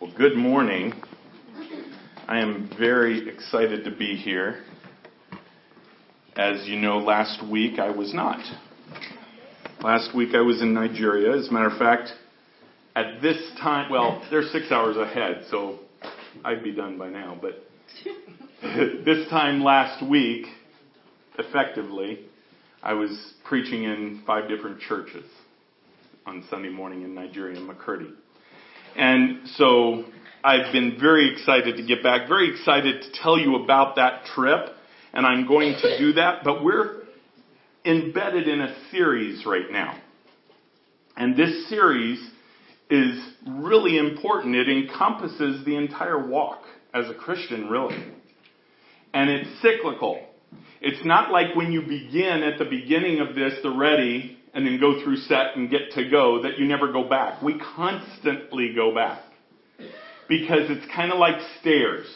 Well, good morning. I am very excited to be here. As you know, last week I was not. Last week I was in Nigeria. As a matter of fact, at this time, well, they're six hours ahead, so I'd be done by now. But this time last week, effectively, I was preaching in five different churches on Sunday morning in Nigeria, Makurdi. And so I've been very excited to get back, very excited to tell you about that trip, and I'm going to do that, but we're embedded in a series right now. And this series is really important. It encompasses the entire walk as a Christian, really. And it's cyclical. It's not like when you begin at the beginning of this, the ready, and then go through set and get to go that you never go back. We constantly go back. Because it's kind of like stairs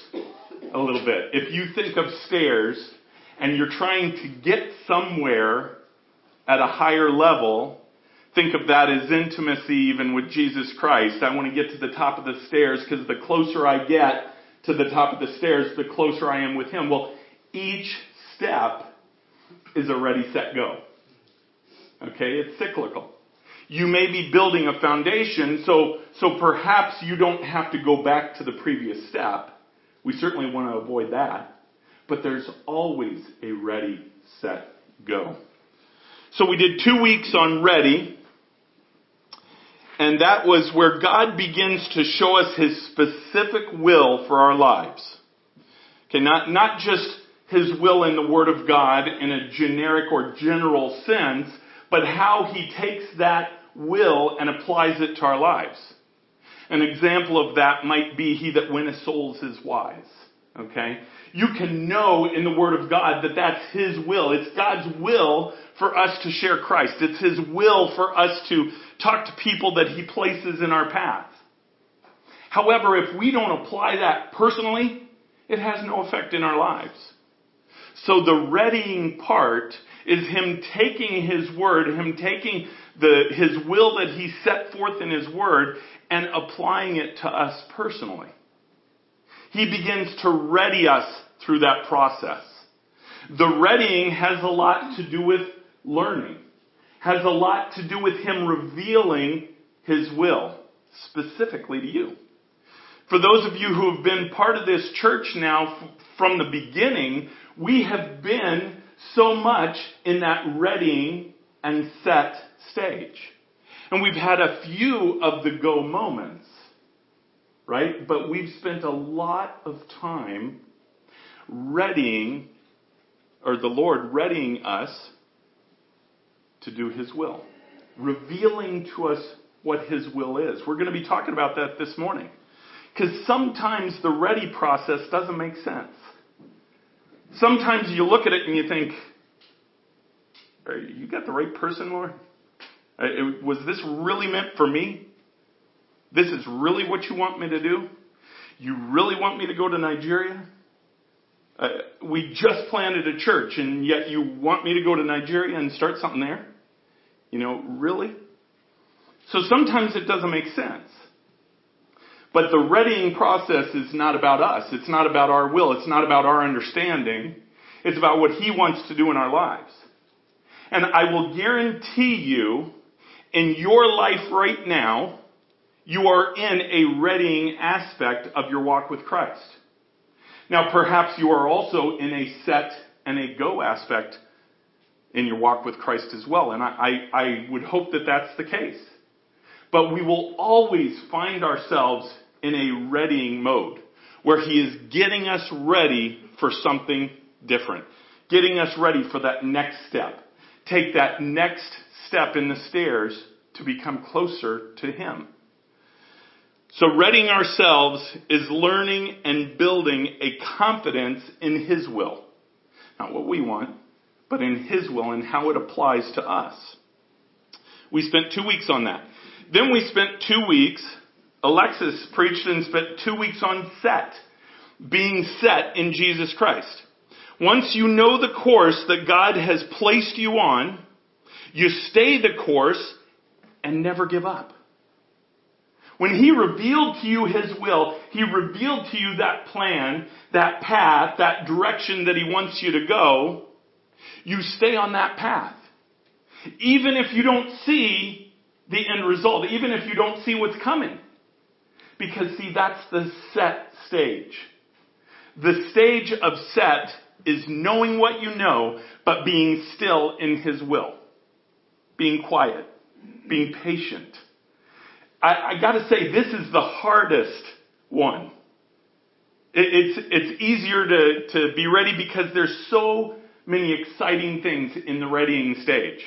a little bit. If you think of stairs and you're trying to get somewhere at a higher level, think of that as intimacy even with Jesus Christ. I want to get to the top of the stairs because the closer I get to the top of the stairs, the closer I am with Him. Well, each step is a ready, set, go. Okay, it's cyclical. You may be building a foundation, so, so perhaps you don't have to go back to the previous step. We certainly want to avoid that. But there's always a ready, set, go. So we did two weeks on ready, and that was where God begins to show us His specific will for our lives. Okay, not, not just His will in the Word of God in a generic or general sense, but how he takes that will and applies it to our lives. An example of that might be he that winneth souls is wise. Okay? You can know in the Word of God that that's His will. It's God's will for us to share Christ. It's His will for us to talk to people that He places in our path. However, if we don't apply that personally, it has no effect in our lives. So the readying part is him taking his word, him taking the, his will that he set forth in his word and applying it to us personally. He begins to ready us through that process. The readying has a lot to do with learning, has a lot to do with him revealing his will specifically to you. For those of you who have been part of this church now from the beginning, we have been so much in that readying and set stage. And we've had a few of the go moments, right? But we've spent a lot of time readying, or the Lord readying us to do His will, revealing to us what His will is. We're going to be talking about that this morning. Because sometimes the ready process doesn't make sense. Sometimes you look at it and you think, you got the right person, Lord? Was this really meant for me? This is really what you want me to do? You really want me to go to Nigeria? Uh, we just planted a church and yet you want me to go to Nigeria and start something there? You know, really? So sometimes it doesn't make sense. But the readying process is not about us. It's not about our will. It's not about our understanding. It's about what He wants to do in our lives. And I will guarantee you, in your life right now, you are in a readying aspect of your walk with Christ. Now perhaps you are also in a set and a go aspect in your walk with Christ as well. And I, I, I would hope that that's the case. But we will always find ourselves in a readying mode where He is getting us ready for something different, getting us ready for that next step. Take that next step in the stairs to become closer to Him. So readying ourselves is learning and building a confidence in His will. Not what we want, but in His will and how it applies to us. We spent two weeks on that. Then we spent two weeks Alexis preached and spent two weeks on set, being set in Jesus Christ. Once you know the course that God has placed you on, you stay the course and never give up. When He revealed to you His will, He revealed to you that plan, that path, that direction that He wants you to go, you stay on that path. Even if you don't see the end result, even if you don't see what's coming. Because see, that's the set stage. The stage of set is knowing what you know, but being still in His will. Being quiet. Being patient. I, I gotta say, this is the hardest one. It, it's, it's easier to, to be ready because there's so many exciting things in the readying stage.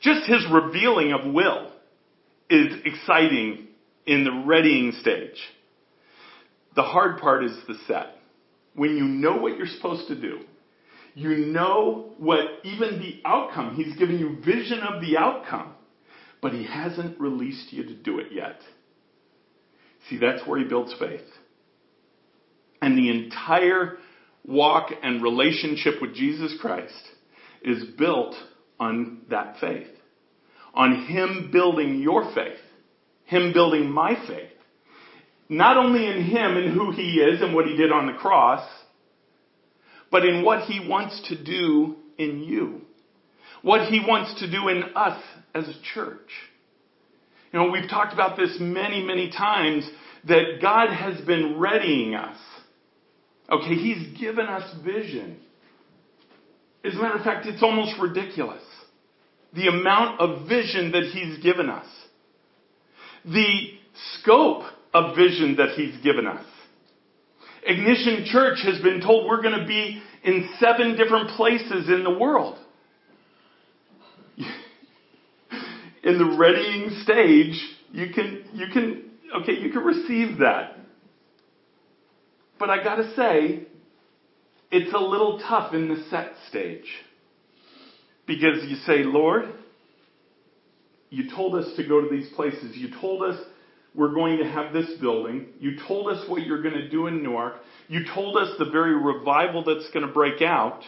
Just His revealing of will is exciting in the readying stage. The hard part is the set. When you know what you're supposed to do, you know what even the outcome, he's given you vision of the outcome, but he hasn't released you to do it yet. See, that's where he builds faith. And the entire walk and relationship with Jesus Christ is built on that faith. On him building your faith. Him building my faith. Not only in him and who he is and what he did on the cross, but in what he wants to do in you. What he wants to do in us as a church. You know, we've talked about this many, many times that God has been readying us. Okay, he's given us vision. As a matter of fact, it's almost ridiculous. The amount of vision that he's given us. The scope of vision that he's given us. Ignition Church has been told we're going to be in seven different places in the world. in the readying stage, you can, you can, okay, you can receive that. But I gotta say, it's a little tough in the set stage. Because you say, Lord, you told us to go to these places. You told us we're going to have this building. You told us what you're going to do in Newark. You told us the very revival that's going to break out.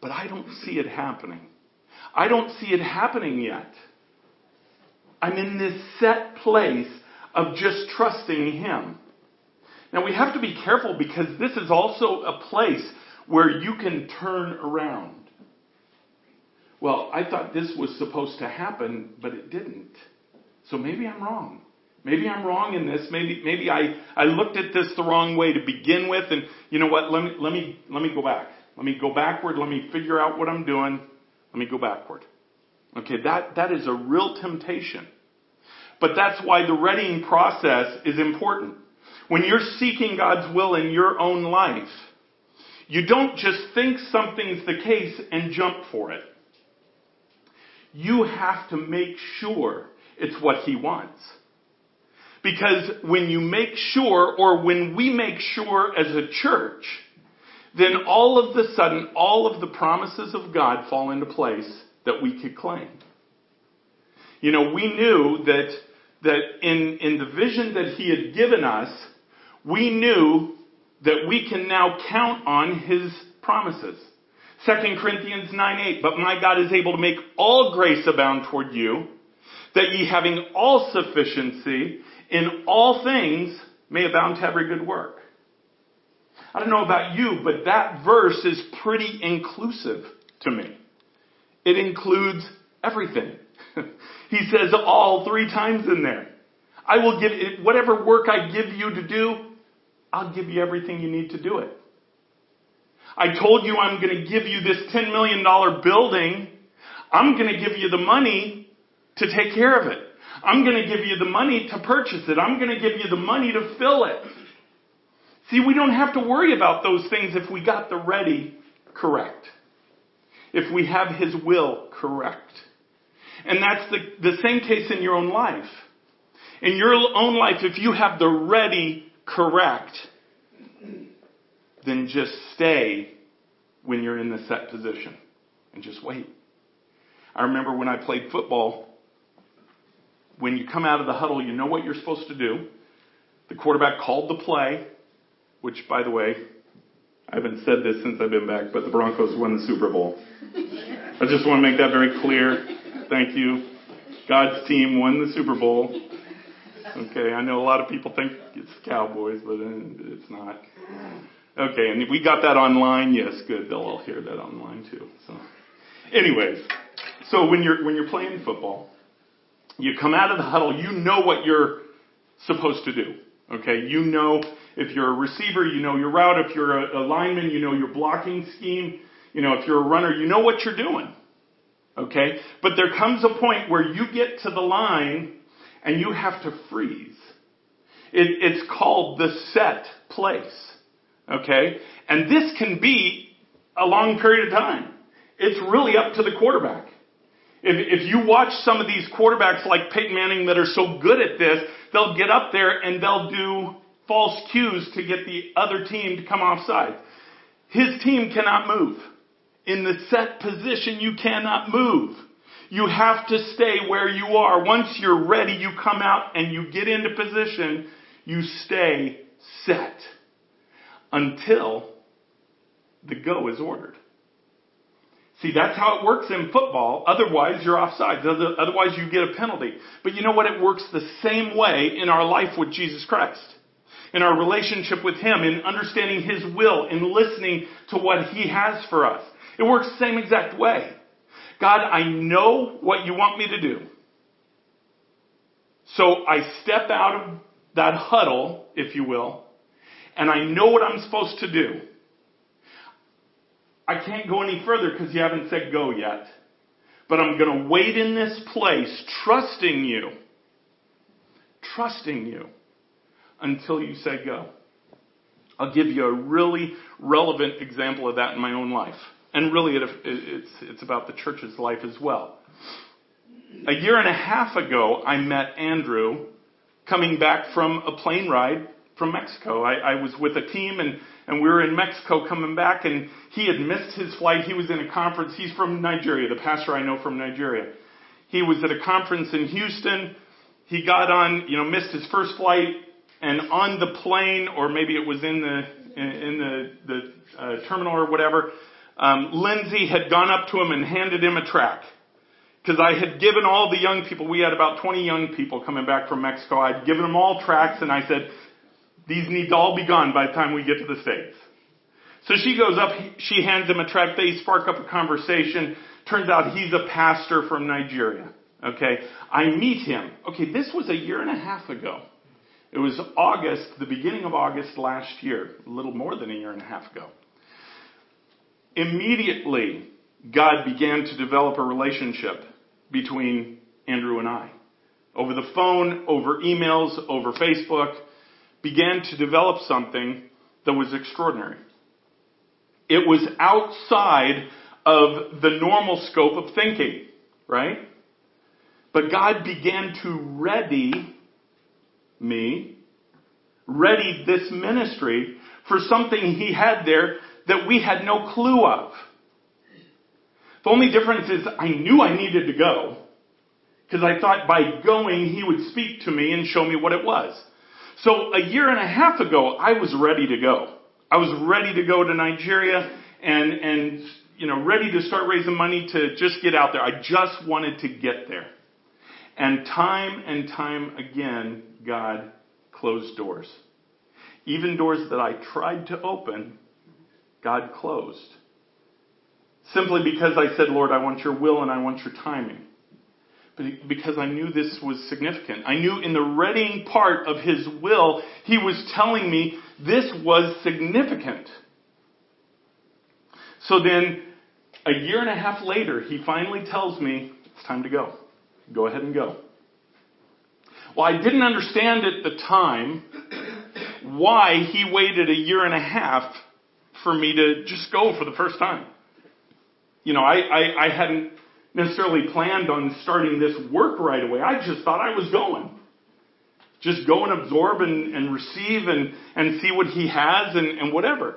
But I don't see it happening. I don't see it happening yet. I'm in this set place of just trusting Him. Now we have to be careful because this is also a place where you can turn around. Well, I thought this was supposed to happen, but it didn't. So maybe I'm wrong. Maybe I'm wrong in this. Maybe maybe I, I looked at this the wrong way to begin with and you know what, let me let me let me go back. Let me go backward, let me figure out what I'm doing. Let me go backward. Okay, that, that is a real temptation. But that's why the readying process is important. When you're seeking God's will in your own life, you don't just think something's the case and jump for it. You have to make sure it's what He wants. Because when you make sure, or when we make sure as a church, then all of the sudden, all of the promises of God fall into place that we could claim. You know, we knew that, that in, in the vision that He had given us, we knew that we can now count on His promises. 2 Corinthians 9 8, but my God is able to make all grace abound toward you, that ye having all sufficiency in all things may abound to every good work. I don't know about you, but that verse is pretty inclusive to me. It includes everything. he says all three times in there. I will give whatever work I give you to do, I'll give you everything you need to do it. I told you I'm going to give you this $10 million building. I'm going to give you the money to take care of it. I'm going to give you the money to purchase it. I'm going to give you the money to fill it. See, we don't have to worry about those things if we got the ready correct. If we have His will correct. And that's the, the same case in your own life. In your own life, if you have the ready correct, then just stay when you're in the set position and just wait. I remember when I played football, when you come out of the huddle, you know what you're supposed to do. The quarterback called the play, which, by the way, I haven't said this since I've been back, but the Broncos won the Super Bowl. I just want to make that very clear. Thank you. God's team won the Super Bowl. Okay, I know a lot of people think it's Cowboys, but uh, it's not. Okay, and we got that online. Yes, good. They'll all hear that online too. So, anyways, so when you're when you're playing football, you come out of the huddle. You know what you're supposed to do. Okay, you know if you're a receiver, you know your route. If you're a, a lineman, you know your blocking scheme. You know if you're a runner, you know what you're doing. Okay, but there comes a point where you get to the line and you have to freeze. It, it's called the set place. Okay? And this can be a long period of time. It's really up to the quarterback. If, if you watch some of these quarterbacks like Peyton Manning that are so good at this, they'll get up there and they'll do false cues to get the other team to come offside. His team cannot move. In the set position, you cannot move. You have to stay where you are. Once you're ready, you come out and you get into position. You stay set until the go is ordered. See, that's how it works in football. Otherwise, you're offside. Otherwise, you get a penalty. But you know what? It works the same way in our life with Jesus Christ. In our relationship with Him, in understanding His will, in listening to what He has for us. It works the same exact way. God, I know what you want me to do. So I step out of that huddle, if you will, and I know what I'm supposed to do. I can't go any further because you haven't said go yet. But I'm going to wait in this place, trusting you, trusting you until you say go. I'll give you a really relevant example of that in my own life. And really, it, it's, it's about the church's life as well. A year and a half ago, I met Andrew coming back from a plane ride from Mexico. I, I was with a team and, and we were in Mexico coming back and he had missed his flight. He was in a conference. He's from Nigeria, the pastor I know from Nigeria. He was at a conference in Houston. He got on, you know, missed his first flight and on the plane, or maybe it was in the, in, the, the uh, terminal or whatever, um, Lindsay had gone up to him and handed him a track. Because I had given all the young people, we had about 20 young people coming back from Mexico. I'd given them all tracks and I said, these need to all be gone by the time we get to the States. So she goes up, she hands him a track, they spark up a conversation. Turns out he's a pastor from Nigeria. Okay. I meet him. Okay, this was a year and a half ago. It was August, the beginning of August last year, a little more than a year and a half ago. Immediately, God began to develop a relationship between Andrew and I. Over the phone, over emails, over Facebook, began to develop something that was extraordinary. It was outside of the normal scope of thinking, right? But God began to ready me, ready this ministry for something He had there that we had no clue of. The only difference is I knew I needed to go because I thought by going he would speak to me and show me what it was. So a year and a half ago, I was ready to go. I was ready to go to Nigeria and, and, you know, ready to start raising money to just get out there. I just wanted to get there. And time and time again, God closed doors. Even doors that I tried to open, God closed. Simply because I said, Lord, I want your will and I want your timing. Because I knew this was significant. I knew in the readying part of his will, he was telling me this was significant. So then, a year and a half later, he finally tells me, it's time to go. Go ahead and go. Well, I didn't understand at the time why he waited a year and a half for me to just go for the first time. You know, I, I, I hadn't necessarily planned on starting this work right away. I just thought I was going. Just go and absorb and, and receive and, and see what he has and, and whatever.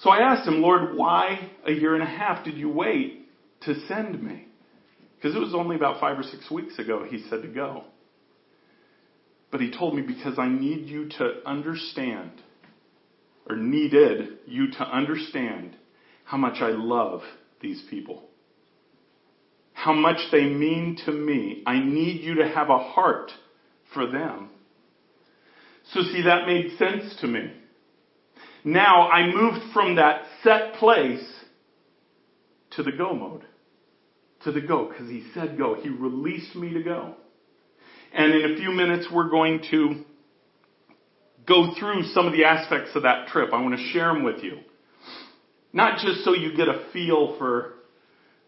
So I asked him, Lord, why a year and a half did you wait to send me? Because it was only about five or six weeks ago he said to go. But he told me, because I need you to understand or needed you to understand how much I love these people. How much they mean to me. I need you to have a heart for them. So see, that made sense to me. Now I moved from that set place to the go mode. To the go, because he said go. He released me to go. And in a few minutes, we're going to go through some of the aspects of that trip. I want to share them with you. Not just so you get a feel for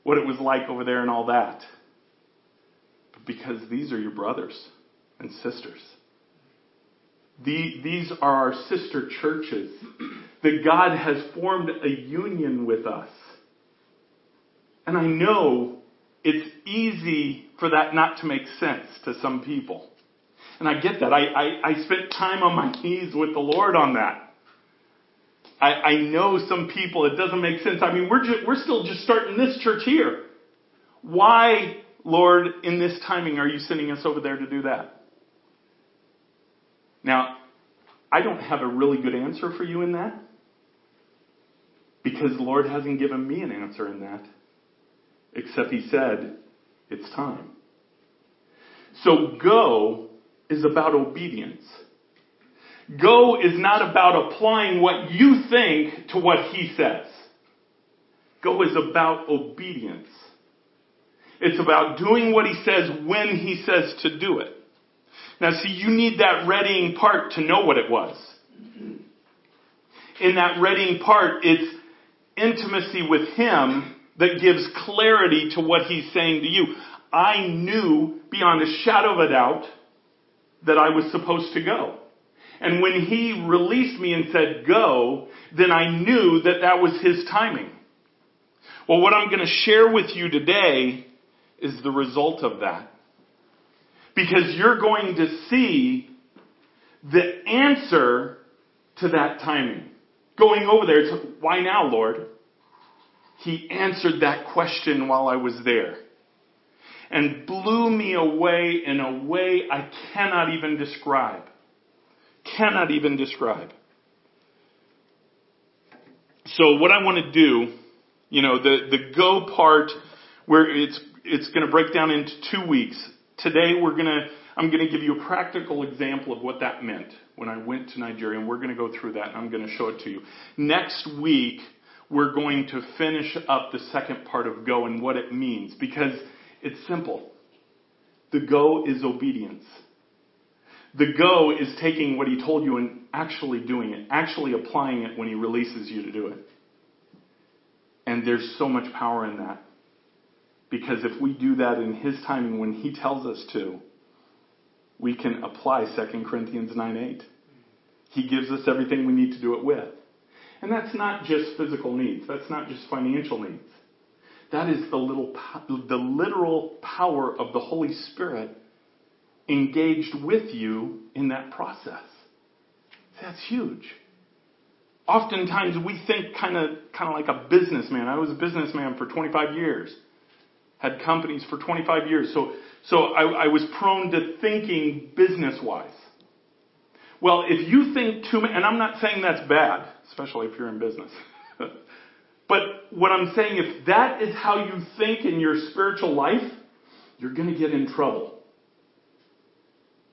what it was like over there and all that, but because these are your brothers and sisters. The, these are our sister churches that God has formed a union with us. And I know it's easy for that not to make sense to some people. And I get that. I, I, I spent time on my knees with the Lord on that. I, I know some people, it doesn't make sense. I mean, we're, just, we're still just starting this church here. Why, Lord, in this timing are you sending us over there to do that? Now, I don't have a really good answer for you in that because the Lord hasn't given me an answer in that, except He said, it's time. So go is about obedience. Go is not about applying what you think to what He says. Go is about obedience. It's about doing what He says when He says to do it. Now see, you need that readying part to know what it was. In that readying part, it's intimacy with Him that gives clarity to what He's saying to you. I knew beyond a shadow of a doubt that I was supposed to go. And when He released me and said go, then I knew that that was His timing. Well, what I'm going to share with you today is the result of that. Because you're going to see the answer to that timing. Going over there, it's why now, Lord? He answered that question while I was there. And blew me away in a way I cannot even describe. Cannot even describe. So what I want to do, you know, the, the go part where it's, it's going to break down into two weeks. Today we're going to, I'm going to give you a practical example of what that meant when I went to Nigeria and we're going to go through that and I'm going to show it to you. Next week, we're going to finish up the second part of go and what it means because it's simple. The go is obedience. The go is taking what he told you and actually doing it, actually applying it when he releases you to do it. And there's so much power in that. Because if we do that in his timing when he tells us to, we can apply 2 Corinthians 9 8. He gives us everything we need to do it with. And that's not just physical needs. That's not just financial needs. That is the little, the literal power of the Holy Spirit engaged with you in that process. That's huge. Oftentimes we think kind of, kind of like a businessman. I was a businessman for 25 years. Had companies for 25 years. So, so I, I was prone to thinking business wise. Well, if you think too and I'm not saying that's bad, especially if you're in business. but what I'm saying, if that is how you think in your spiritual life, you're going to get in trouble.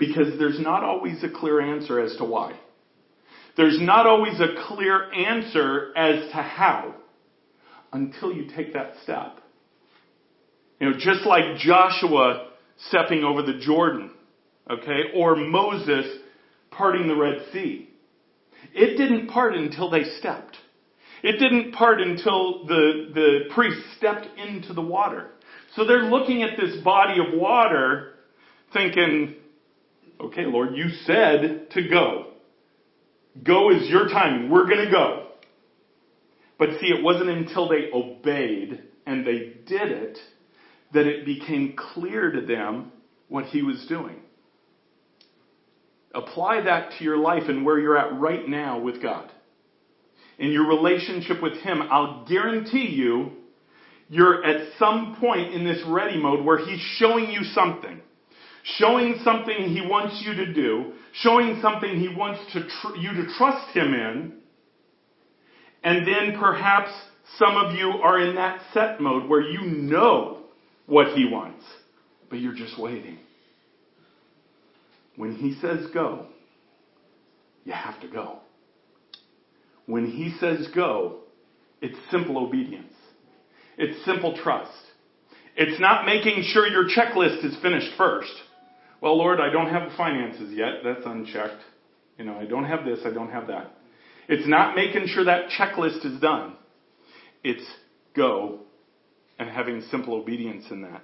Because there's not always a clear answer as to why. There's not always a clear answer as to how until you take that step. You know, just like Joshua stepping over the Jordan, okay, or Moses parting the Red Sea. It didn't part until they stepped. It didn't part until the, the priest stepped into the water. So they're looking at this body of water thinking, okay, Lord, you said to go. Go is your timing. We're going to go. But see, it wasn't until they obeyed and they did it that it became clear to them what he was doing. Apply that to your life and where you're at right now with God. In your relationship with Him, I'll guarantee you, you're at some point in this ready mode where He's showing you something. Showing something He wants you to do. Showing something He wants to tr- you to trust Him in. And then perhaps some of you are in that set mode where you know what He wants, but you're just waiting. when he says go, you have to go. When he says go, it's simple obedience. It's simple trust. It's not making sure your checklist is finished first. Well, Lord, I don't have the finances yet. That's unchecked. You know, I don't have this, I don't have that. It's not making sure that checklist is done. It's go and having simple obedience in that.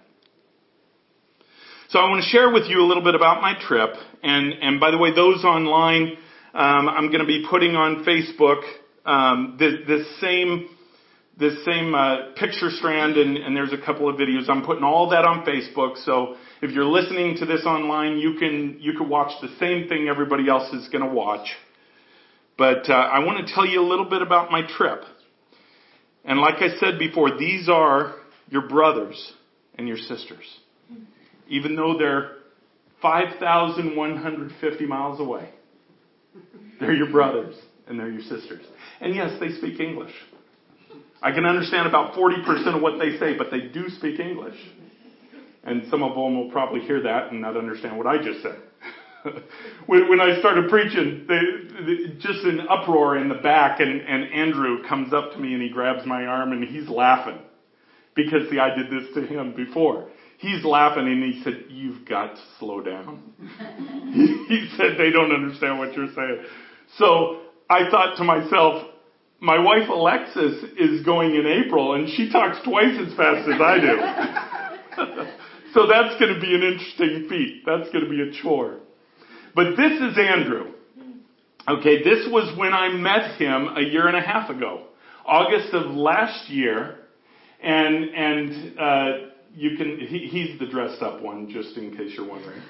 So I want to share with you a little bit about my trip. And, and by the way, those online, um, I'm going to be putting on Facebook um, this, this same this same uh, picture strand, and, and there's a couple of videos. I'm putting all that on Facebook. So if you're listening to this online, you can you can watch the same thing everybody else is going to watch. But uh, I want to tell you a little bit about my trip. And like I said before, these are your brothers and your sisters. Even though they're 5,150 miles away, they're your brothers and they're your sisters. And yes, they speak English. I can understand about 40% of what they say, but they do speak English. And some of them will probably hear that and not understand what I just said. when, when I started preaching, they, they, just an uproar in the back, and, and Andrew comes up to me and he grabs my arm and he's laughing. Because, see, I did this to him before. He's laughing and he said, You've got to slow down. he said, They don't understand what you're saying. So I thought to myself, my wife Alexis is going in April and she talks twice as fast as I do. so that's going to be an interesting feat. That's going to be a chore. But this is Andrew. Okay, this was when I met him a year and a half ago, August of last year, and and uh, you can he, he's the dressed up one, just in case you're wondering.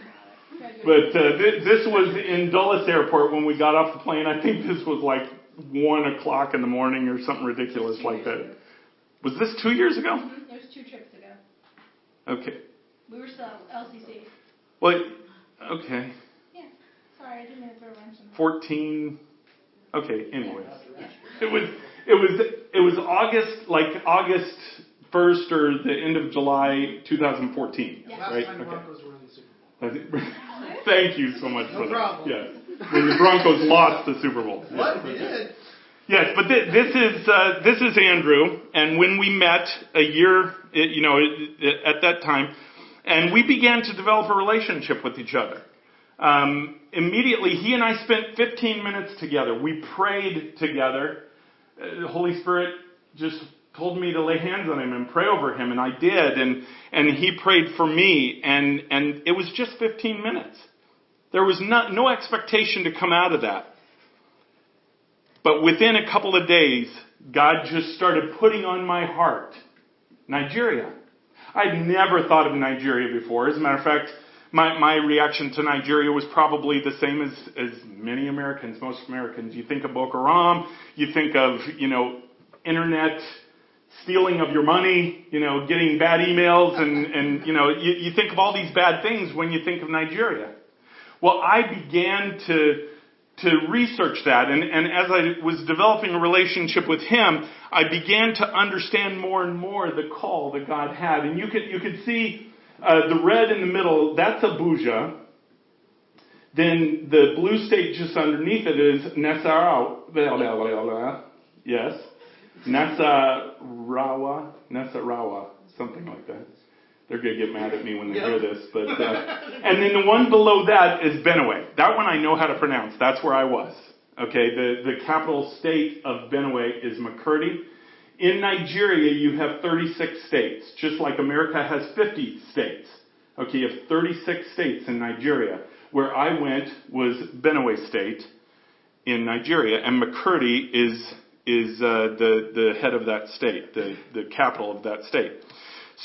But uh, th- this was in Dulles Airport when we got off the plane. I think this was like one o'clock in the morning or something ridiculous like that. Ago. Was this two years ago? Mm-hmm. It was two trips ago. Okay. We were still LCC. Well, okay. Yeah. Sorry, I didn't mean to throw a wrench in. 14. Okay, anyways. It was, it was, it was August, like August 1st or the end of July 2014. Yeah. Last Right, time okay. Broncos were in the Super Bowl. Thank you so much No for that. problem. Yes. When the Broncos lost the Super Bowl. What? Yes, did. Yes, but th- this is uh, this is Andrew, and when we met a year, it- you know, it- it- at that time, and we began to develop a relationship with each other. Um, immediately, he and I spent 15 minutes together. We prayed together. Uh, the Holy Spirit just told me to lay hands on him and pray over him, and I did, and and he prayed for me, and and it was just 15 minutes. There was no, no expectation to come out of that. But within a couple of days, God just started putting on my heart Nigeria. I'd never thought of Nigeria before. As a matter of fact, my, my reaction to Nigeria was probably the same as, as many Americans, most Americans. You think of Boko Haram, you think of, you know, internet stealing of your money, you know, getting bad emails and, and you know, you, you think of all these bad things when you think of Nigeria. Well, I began to to research that, and, and as I was developing a relationship with him, I began to understand more and more the call that God had. And you could you could see uh, the red in the middle. That's Abuja. Then the blue state just underneath it is Nasarawa. Yes, Nasarawa, Nasarawa, something like that. They're gonna get mad at me when they hear this, but uh, and then the one below that is Benue. That one I know how to pronounce. That's where I was. Okay, the the capital state of Benue is Makurdi. In Nigeria, you have 36 states, just like America has 50 states. Okay, you have 36 states in Nigeria. Where I went was Benue State in Nigeria, and Makurdi is is uh, the the head of that state, the the capital of that state.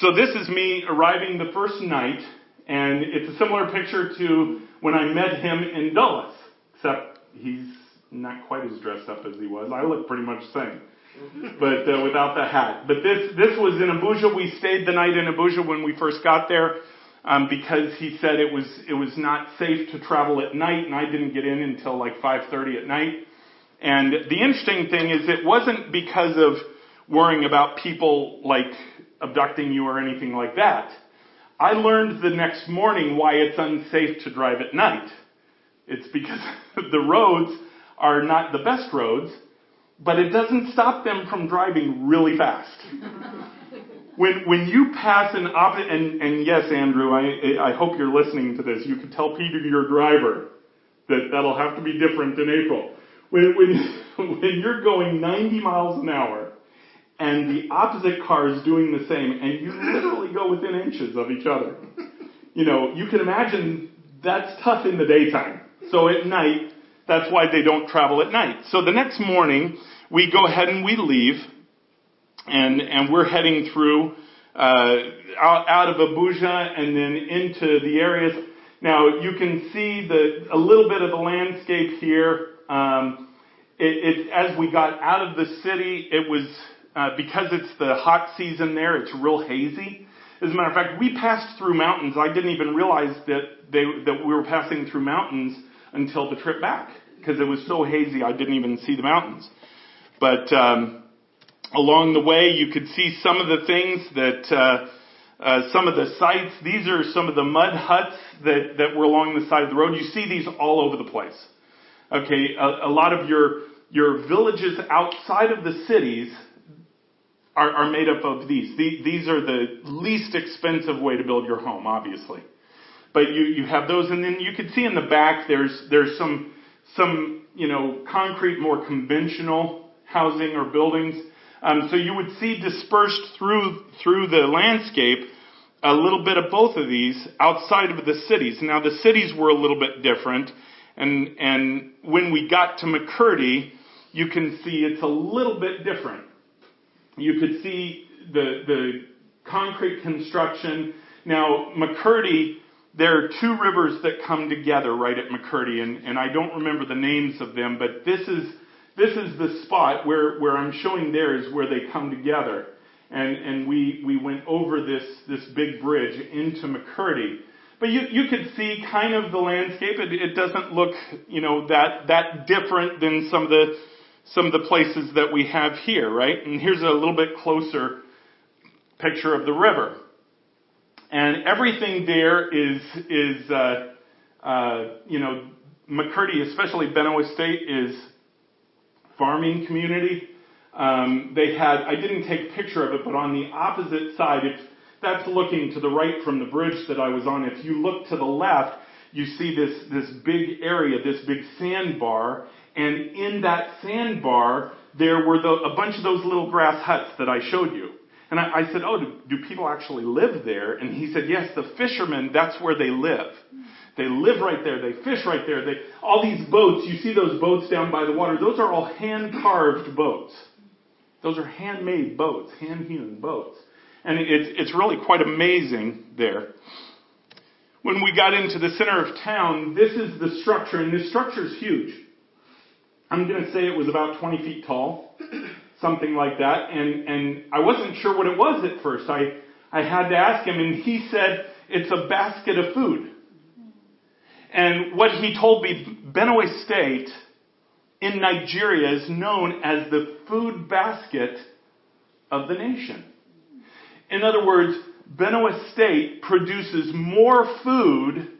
So this is me arriving the first night, and it's a similar picture to when I met him in Dulles, except he's not quite as dressed up as he was. I look pretty much the same, but uh, without the hat. But this this was in Abuja. We stayed the night in Abuja when we first got there. Um, because he said it was it was not safe to travel at night, and I didn't get in until like 5:30 at night. And the interesting thing is, it wasn't because of worrying about people like abducting you or anything like that. I learned the next morning why it's unsafe to drive at night. It's because the roads are not the best roads, but it doesn't stop them from driving really fast. when when you pass an opposite, and, and yes, Andrew, I I hope you're listening to this. You could tell Peter, your driver, that that'll have to be different in April. When when when you're going 90 miles an hour and the opposite car is doing the same, and you literally go within inches of each other. You know, you can imagine that's tough in the daytime. So at night, that's why they don't travel at night. So the next morning, we go ahead and we leave, and and we're heading through uh, out, out of Abuja and then into the areas. Now you can see the a little bit of the landscape here. Um, it, it, as we got out of the city, it was uh, because it's the hot season there. It's real hazy. As a matter of fact, we passed through mountains. I didn't even realize that they that we were passing through mountains until the trip back because it was so hazy. I didn't even see the mountains. But um, along the way, you could see some of the things that. Uh, uh, some of the sites, these are some of the mud huts that, that were along the side of the road. You see these all over the place. Okay, a, a lot of your, your villages outside of the cities are, are made up of these. these. These are the least expensive way to build your home, obviously. But you, you have those, and then you can see in the back there's there's some some you know concrete, more conventional housing or buildings. Um, so you would see dispersed through through the landscape a little bit of both of these outside of the cities. Now the cities were a little bit different, and and when we got to Makurdi, you can see it's a little bit different you could see the, the concrete construction. Now, Makurdi, there are two rivers that come together right at Makurdi, and, and I don't remember the names of them, but this is, this is the spot where, where I'm showing there is where they come together. And, and we, we went over this, this big bridge into Makurdi. But you, you could see kind of the landscape. It, it doesn't look, you know, that, that different than some of the some of the places that we have here, right? And here's a little bit closer picture of the river. And everything there is, is, uh, uh, you know, Makurdi, especially Benue State, is farming community. Um, they had, I didn't take a picture of it, but on the opposite side, if that's looking to the right from the bridge that I was on, if you look to the left, you see this, this big area, this big sandbar, and in that sandbar, there were the, a bunch of those little grass huts that I showed you. And I, I said, Oh, do, do people actually live there? And he said, Yes, the fishermen, that's where they live. They live right there. They fish right there. They, all these boats, you see those boats down by the water, those are all hand carved boats. Those are handmade boats, hand hewn boats. And it's, it's really quite amazing there. When we got into the center of town, this is the structure, and this structure is huge. I'm going to say it was about 20 feet tall, something like that. And, and I wasn't sure what it was at first. I, I had to ask him, and he said, it's a basket of food. And what he told me, Benue State in Nigeria is known as the food basket of the nation. In other words, Benue State produces more food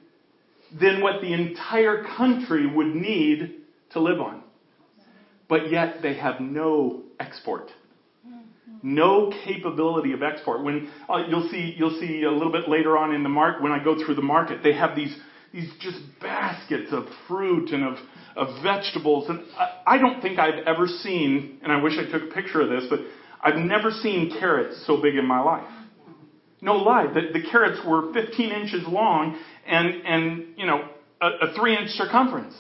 than what the entire country would need to live on but yet they have no export. No capability of export. When uh, you'll see, you'll see a little bit later on in the market when I go through the market, they have these these just baskets of fruit and of of vegetables, and I, I don't think I've ever seen. And I wish I took a picture of this, but I've never seen carrots so big in my life. No lie, the, the carrots were 15 inches long and and you know a, a three inch circumference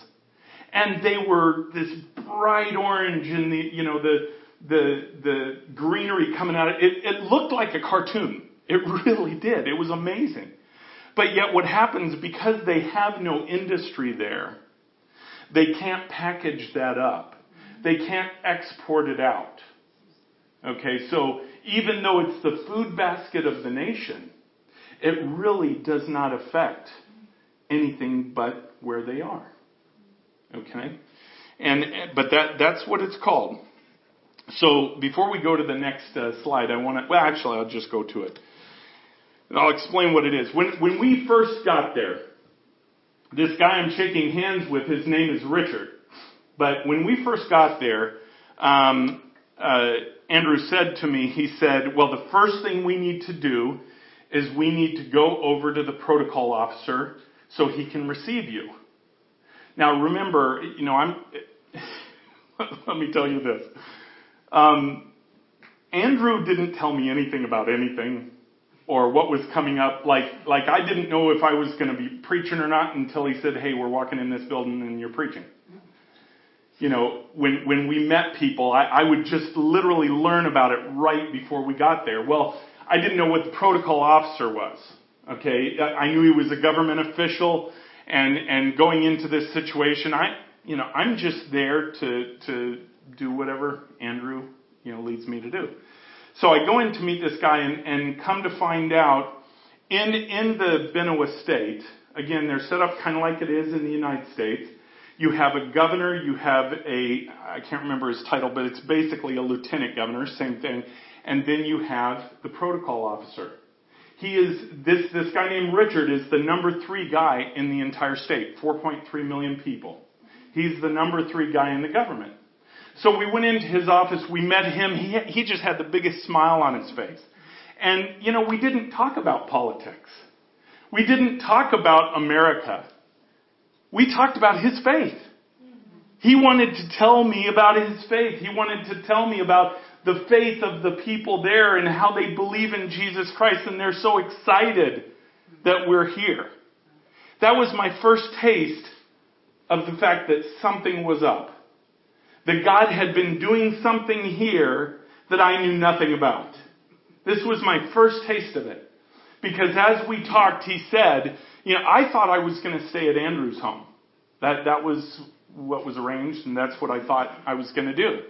and they were this bright orange and the you know the the the greenery coming out. It, it looked like a cartoon. It really did. It was amazing. But yet, what happens because they have no industry there, they can't package that up. They can't export it out. Okay, so even though it's the food basket of the nation, it really does not affect anything but where they are. Okay? And, but that, that's what it's called. So before we go to the next uh, slide, I want to, well, actually, I'll just go to it. And I'll explain what it is. When, when we first got there, This guy I'm shaking hands with, his name is Richard. But when we first got there, um, uh, Andrew said to me, he said, well, the first thing we need to do is we need to go over to the protocol officer so he can receive you. Now remember, you know, I'm, let me tell you this. Um, Andrew didn't tell me anything about anything or what was coming up. Like, like I didn't know if I was going to be preaching or not until he said, "Hey, we're walking in this building and you're preaching." You know, when when we met people, I, I would just literally learn about it right before we got there. Well, I didn't know what the protocol officer was. Okay, I knew he was a government official, and and going into this situation, I you know I'm just there to to do whatever Andrew you know leads me to do. So I go in to meet this guy and, and come to find out in, in the Benue state again, they're set up kind of like it is in the United States. You have a governor, you have a, I can't remember his title, but it's basically a lieutenant governor, same thing. And then you have the protocol officer. He is, this, this guy named Richard is the number three guy in the entire state, 4.3 million people. He's the number three guy in the government. So we went into his office, we met him, he, he just had the biggest smile on his face. And, you know, we didn't talk about politics. We didn't talk about America. We talked about his faith. He wanted to tell me about his faith. He wanted to tell me about the faith of the people there and how they believe in Jesus Christ and they're so excited that we're here. That was my first taste of the fact that something was up that God had been doing something here that I knew nothing about. This was my first taste of it. Because as we talked, he said, you know, I thought I was going to stay at Andrew's home. That, that was what was arranged, and that's what I thought I was going to do.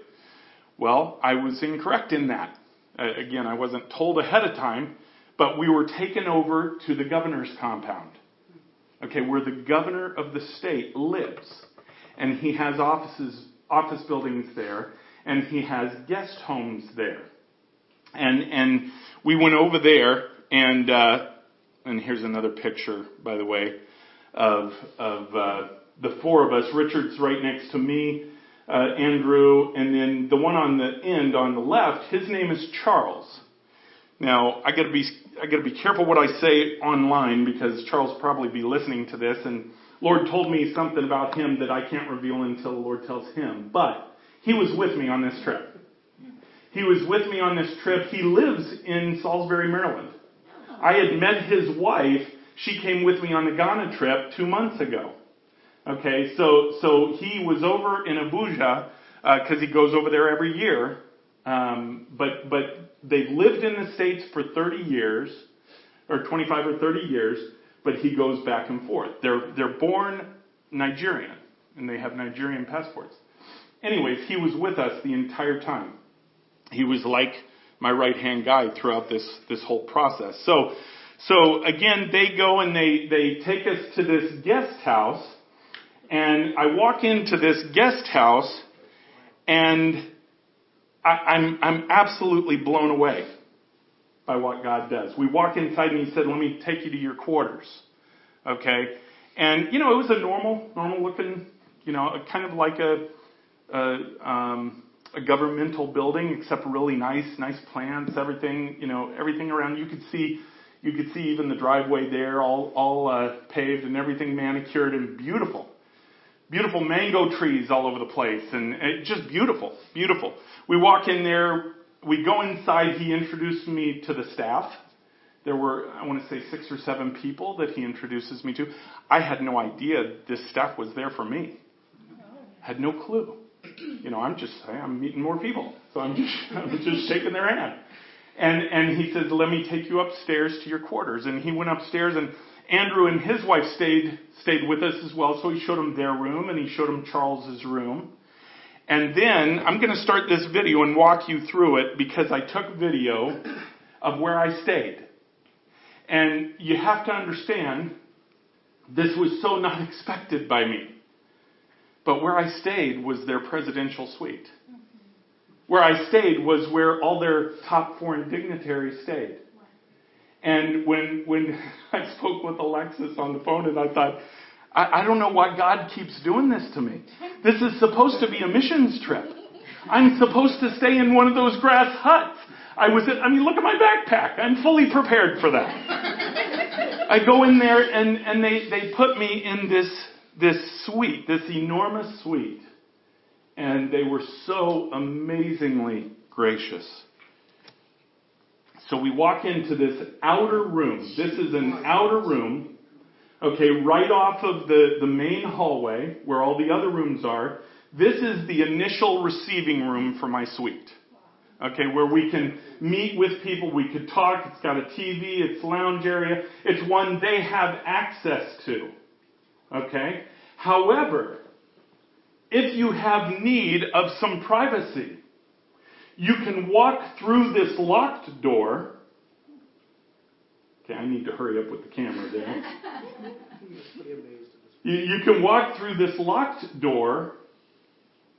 Well, I was incorrect in that. Uh, again, I wasn't told ahead of time, but we were taken over to the governor's compound. Okay, where the governor of the state lives. And he has offices office buildings there, and he has guest homes there. And and we went over there, and uh, and here's another picture, by the way, of of uh, the four of us. Richard's right next to me, uh, Andrew, and then the one on the end on the left. His name is Charles. Now I got to be I got to be careful what I say online because Charles will probably be listening to this and Lord told me something about him that I can't reveal until the Lord tells him. But he was with me on this trip. He was with me on this trip. He lives in Salisbury, Maryland. I had met his wife. She came with me on the Ghana trip two months ago. Okay, so so he was over in Abuja because uh, he goes over there every year. Um, but but they've lived in the states for 30 years, or 25 or 30 years but he goes back and forth. They're, they're born Nigerian, and they have Nigerian passports. Anyways, he was with us the entire time. He was like my right hand guy throughout this, this whole process. So, so again, they go and they, they take us to this guest house, and I walk into this guest house, and I, I'm, I'm absolutely blown away by what God does. We walk inside and he said, let me take you to your quarters. Okay? And, you know, it was a normal, normal looking, you know, kind of like a, a, um, a governmental building, except really nice, nice plants, everything, you know, everything around. You could see, you could see even the driveway there, all, all uh, paved and everything manicured and beautiful. Beautiful mango trees all over the place and it, just beautiful, beautiful. We walk in there, we go inside. He introduced me to the staff. There were, I want to say, six or seven people that he introduces me to. I had no idea this staff was there for me. Had no clue. You know, I'm just, I'm meeting more people. So I'm just, I'm just shaking their hand. And, and he says, let me take you upstairs to your quarters. And he went upstairs and Andrew and his wife stayed, stayed with us as well. So he showed them their room and he showed them Charles's room. And then I'm going to start this video and walk you through it because I took video of where I stayed. And you have to understand, this was so not expected by me. But where I stayed was their presidential suite. Mm-hmm. Where I stayed was where all their top foreign dignitaries stayed. And when when I spoke with Alexis on the phone, and I thought, I, I don't know why God keeps doing this to me. This is supposed to be a missions trip. I'm supposed to stay in one of those grass huts. I was, I mean, look at my backpack. I'm fully prepared for that. I go in there and, and they, they put me in this, this suite, this enormous suite. And they were so amazingly gracious. So we walk into this outer room. This is an outer room, okay, right off of the, the main hallway where all the other rooms are. This is the initial receiving room for my suite. Okay, where we can meet with people, we could talk, it's got a TV, it's lounge area, it's one they have access to. Okay? However, if you have need of some privacy, you can walk through this locked door. Okay, I need to hurry up with the camera there. You, you can walk through this locked door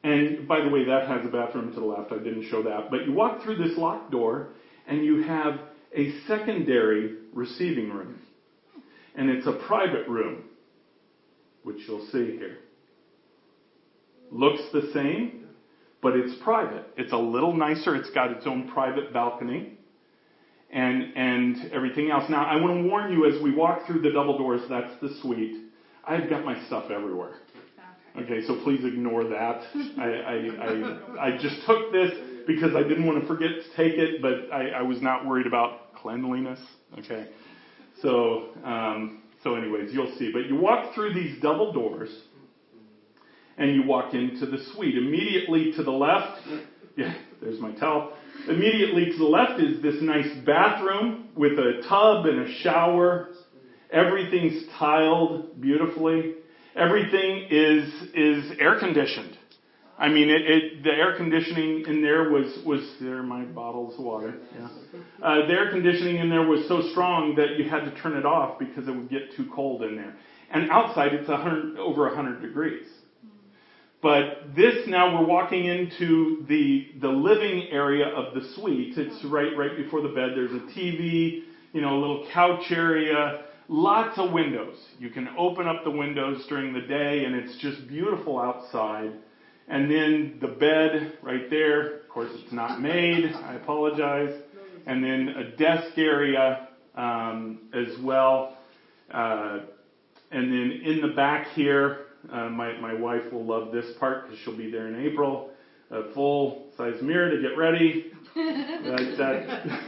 and by the way, that has a bathroom to the left. I didn't show that. But you walk through this locked door and you have a secondary receiving room. And it's a private room, which you'll see here. Looks the same, but it's private. It's a little nicer. It's got its own private balcony and, and everything else. Now, I want to warn you as we walk through the double doors, that's the suite. I've got my stuff everywhere. Okay, so please ignore that. I, I, I, I, just took this because I didn't want to forget to take it, but I, I was not worried about cleanliness. Okay, so um, so anyways, you'll see. But you walk through these double doors, and you walk into the suite. Immediately to the left, yeah, there's my towel. Immediately to the left is this nice bathroom with a tub and a shower. Everything's tiled beautifully. Everything is is air conditioned. I mean, it, it, the air conditioning in there was was there my bottles of water. Yeah. Uh, the air conditioning in there was so strong that you had to turn it off because it would get too cold in there. And outside, it's 100, over 100 degrees. But this now we're walking into the the living area of the suite. It's right right before the bed. There's a TV, you know, a little couch area lots of windows. You can open up the windows during the day and it's just beautiful outside. And then the bed right there, of course it's not made, I apologize. And then a desk area um, as well. Uh, and then in the back here, uh, my, my wife will love this part because she'll be there in April. A full size mirror to get ready. that, that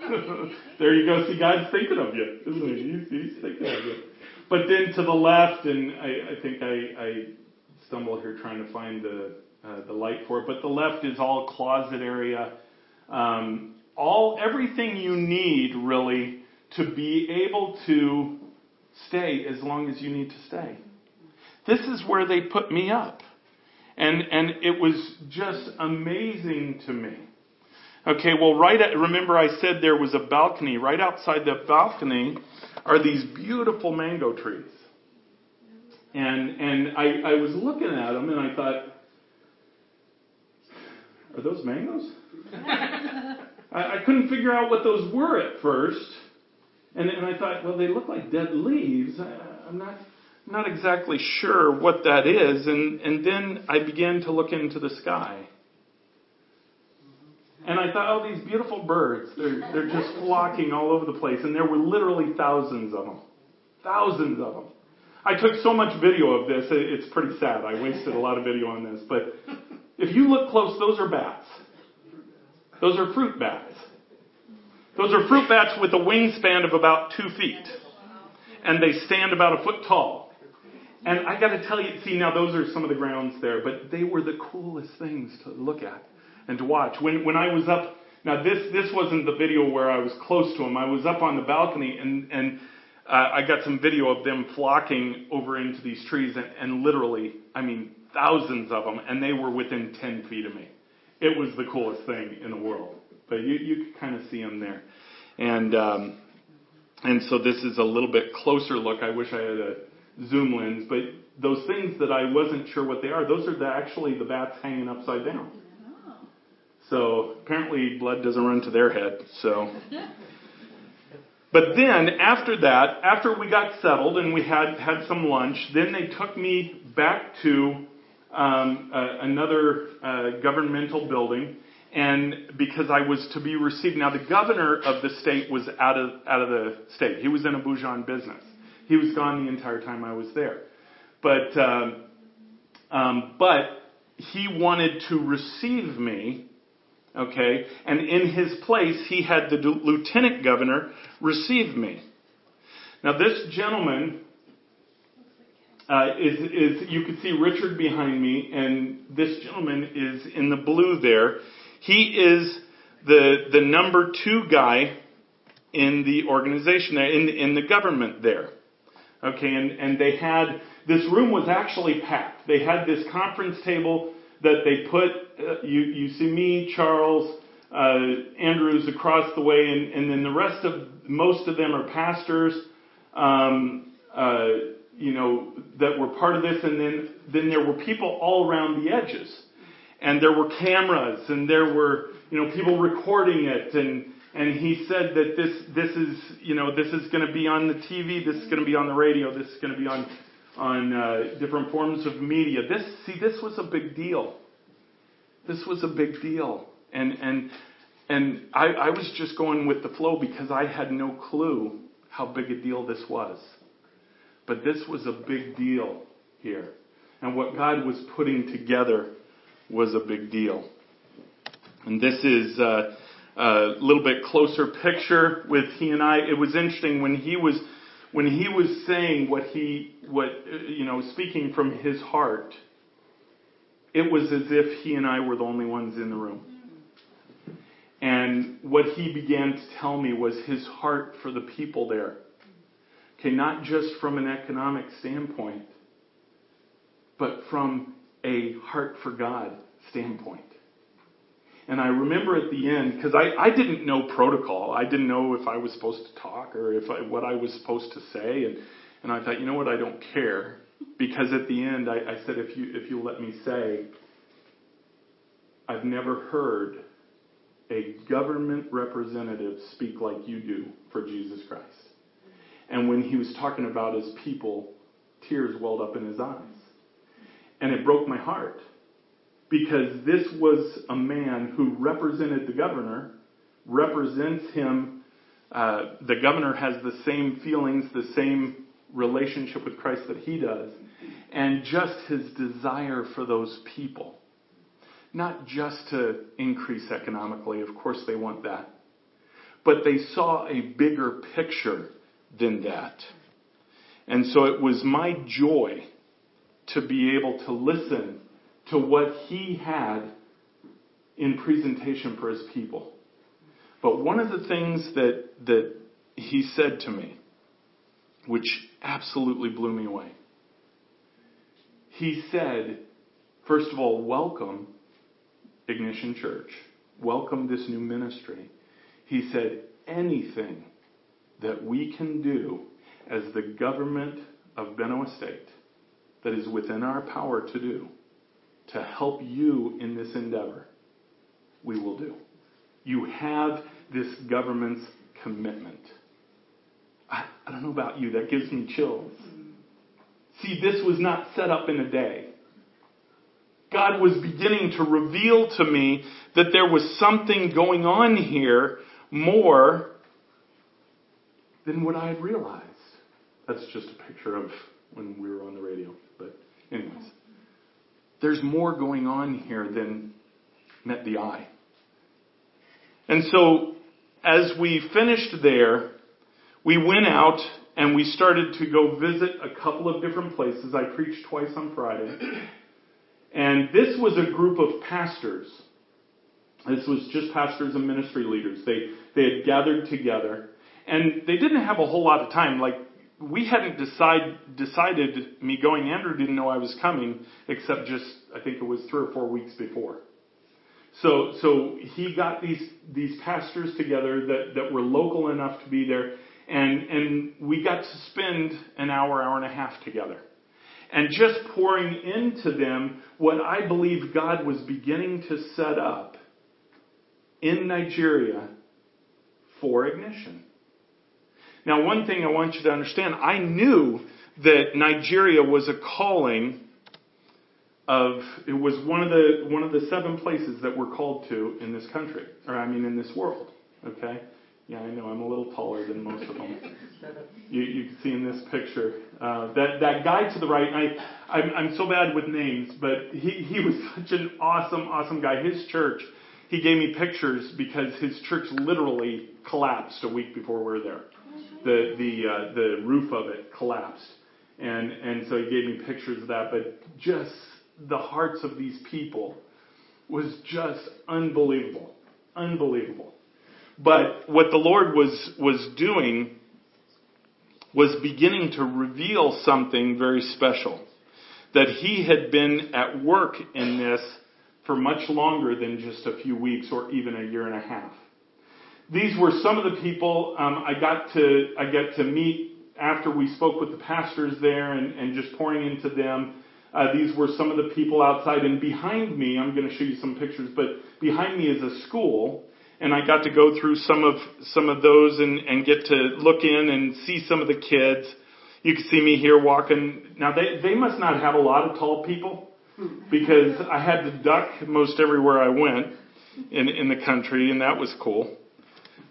there you go. See, God's thinking of you, isn't he? He's thinking of you. But then to the left, and I, I think I, I stumble here trying to find the uh, the light for it. But the left is all closet area. Um, all everything you need really to be able to stay as long as you need to stay. This is where they put me up. And and it was just amazing to me. Okay, well, right at, remember I said there was a balcony. Right outside the balcony are these beautiful mango trees. And, and I, I was looking at them and I thought, are those mangoes? I, I couldn't figure out what those were at first. And, and I thought, well, they look like dead leaves. I, I'm not, not exactly sure what that is. And, and then I began to look into the sky. And I thought, oh, these beautiful birds, they're, they're just flocking all over the place. And there were literally thousands of them. Thousands of them. I took so much video of this, it's pretty sad. I wasted a lot of video on this. But if you look close, those are bats. Those are fruit bats. Those are fruit bats with a wingspan of about two feet. And they stand about a foot tall. And I gotta tell you, see, now those are some of the grounds there, but they were the coolest things to look at and to watch. When, when I was up, now this, this wasn't the video where I was close to them. I was up on the balcony and, and uh, I got some video of them flocking over into these trees and, and literally, I mean, thousands of them, and they were within 10 feet of me. It was the coolest thing in the world. But you, you could kind of see them there. And, um, and so this is a little bit closer look. I wish I had a zoom lens, but those things that I wasn't sure what they are, those are the, actually the bats hanging upside down. So apparently blood doesn't run to their head. So, But then after that, after we got settled and we had had some lunch, then they took me back to um, uh, another uh, governmental building, and because I was to be received. Now the governor of the state was out of out of the state. He was in a on business. He was gone the entire time I was there, but um, um, but he wanted to receive me. Okay, and in his place, he had the lieutenant governor receive me. Now, this gentleman uh, is, is, you can see Richard behind me, and this gentleman is in the blue there. He is the, the number two guy in the organization, in, in the government there. Okay, and, and they had, this room was actually packed. They had this conference table that they put, uh, you, you see me, Charles, uh, Andrews across the way, and, and then the rest of, most of them are pastors, um, uh, you know, that were part of this, and then, then there were people all around the edges. And there were cameras, and there were, you know, people recording it, and, and he said that this, this is, you know, this is going to be on the TV, this is going to be on the radio, this is going to be on, on uh, different forms of media. This, see, this was a big deal. This was a big deal. And, and, and I, I was just going with the flow because I had no clue how big a deal this was. But this was a big deal here. And what God was putting together was a big deal. And this is uh, a little bit closer picture with he and I. It was interesting when he was when he was saying what he what you know speaking from his heart. It was as if he and I were the only ones in the room. And what he began to tell me was his heart for the people there. Okay, not just from an economic standpoint, but from a heart for God standpoint. And I remember at the end, because I, I didn't know protocol. I didn't know if I was supposed to talk or if I, what I was supposed to say. And, and I thought, you know what, I don't care. Because at the end, I, I said, if you, if you let me say, I've never heard a government representative speak like you do for Jesus Christ. And when he was talking about his people, tears welled up in his eyes. And it broke my heart because this was a man who represented the governor, represents him. Uh, the governor has the same feelings, the same relationship with Christ that he does, and just his desire for those people not just to increase economically, of course they want that, but they saw a bigger picture than that. And so it was my joy to be able to listen to what he had in presentation for his people. But one of the things that, that he said to me, which absolutely blew me away, he said, first of all, welcome Ignition Church, Welcome this new ministry, he said, anything that we can do as the government of Benue State that is within our power to do to help you in this endeavor, we will do. You have this government's commitment. I, I don't know about you, that gives me chills. See, this was not set up in a day. God was beginning to reveal to me that there was something going on here more than what I had realized. That's just a picture of when we were on the radio. But, anyways, there's more going on here than met the eye. And so, as we finished there, we went out and we started to go visit a couple of different places. I preached twice on Friday. And this was a group of pastors. This was just pastors and ministry leaders. They, they had gathered together. And they didn't have a whole lot of time. Like, we hadn't decide, decided, me going, Andrew didn't know I was coming, except just, I think it was three or four weeks before. So, so he got these, these pastors together that, that were local enough to be there, and, and we got to spend an hour, hour and a half together and just pouring into them what I believe God was beginning to set up in Nigeria for ignition. Now, one thing I want you to understand, I knew that Nigeria was a calling of it was one of the one of the seven places that we're called to in this country, or I mean in this world. Okay, yeah, I know I'm a little taller than most of them. You, you can see in this picture uh, that that guy to the right. I I'm, I'm so bad with names, but he he was such an awesome awesome guy. His church. He gave me pictures because his church literally collapsed a week before we were there. The the uh, the roof of it collapsed, and and so he gave me pictures of that. But just the hearts of these people was just unbelievable. Unbelievable. But what the Lord was, was doing was beginning to reveal something very special. That He had been at work in this for much longer than just a few weeks or even a year and a half. These were some of the people um, I got to I get to meet after we spoke with the pastors there and, and just pouring into them uh, these were some of the people outside, and behind me, I'm going to show you some pictures, but behind me is a school, and I got to go through some of some of those and, and get to look in and see some of the kids. You can see me here walking. Now they they must not have a lot of tall people because I had to duck most everywhere I went in in the country, and that was cool.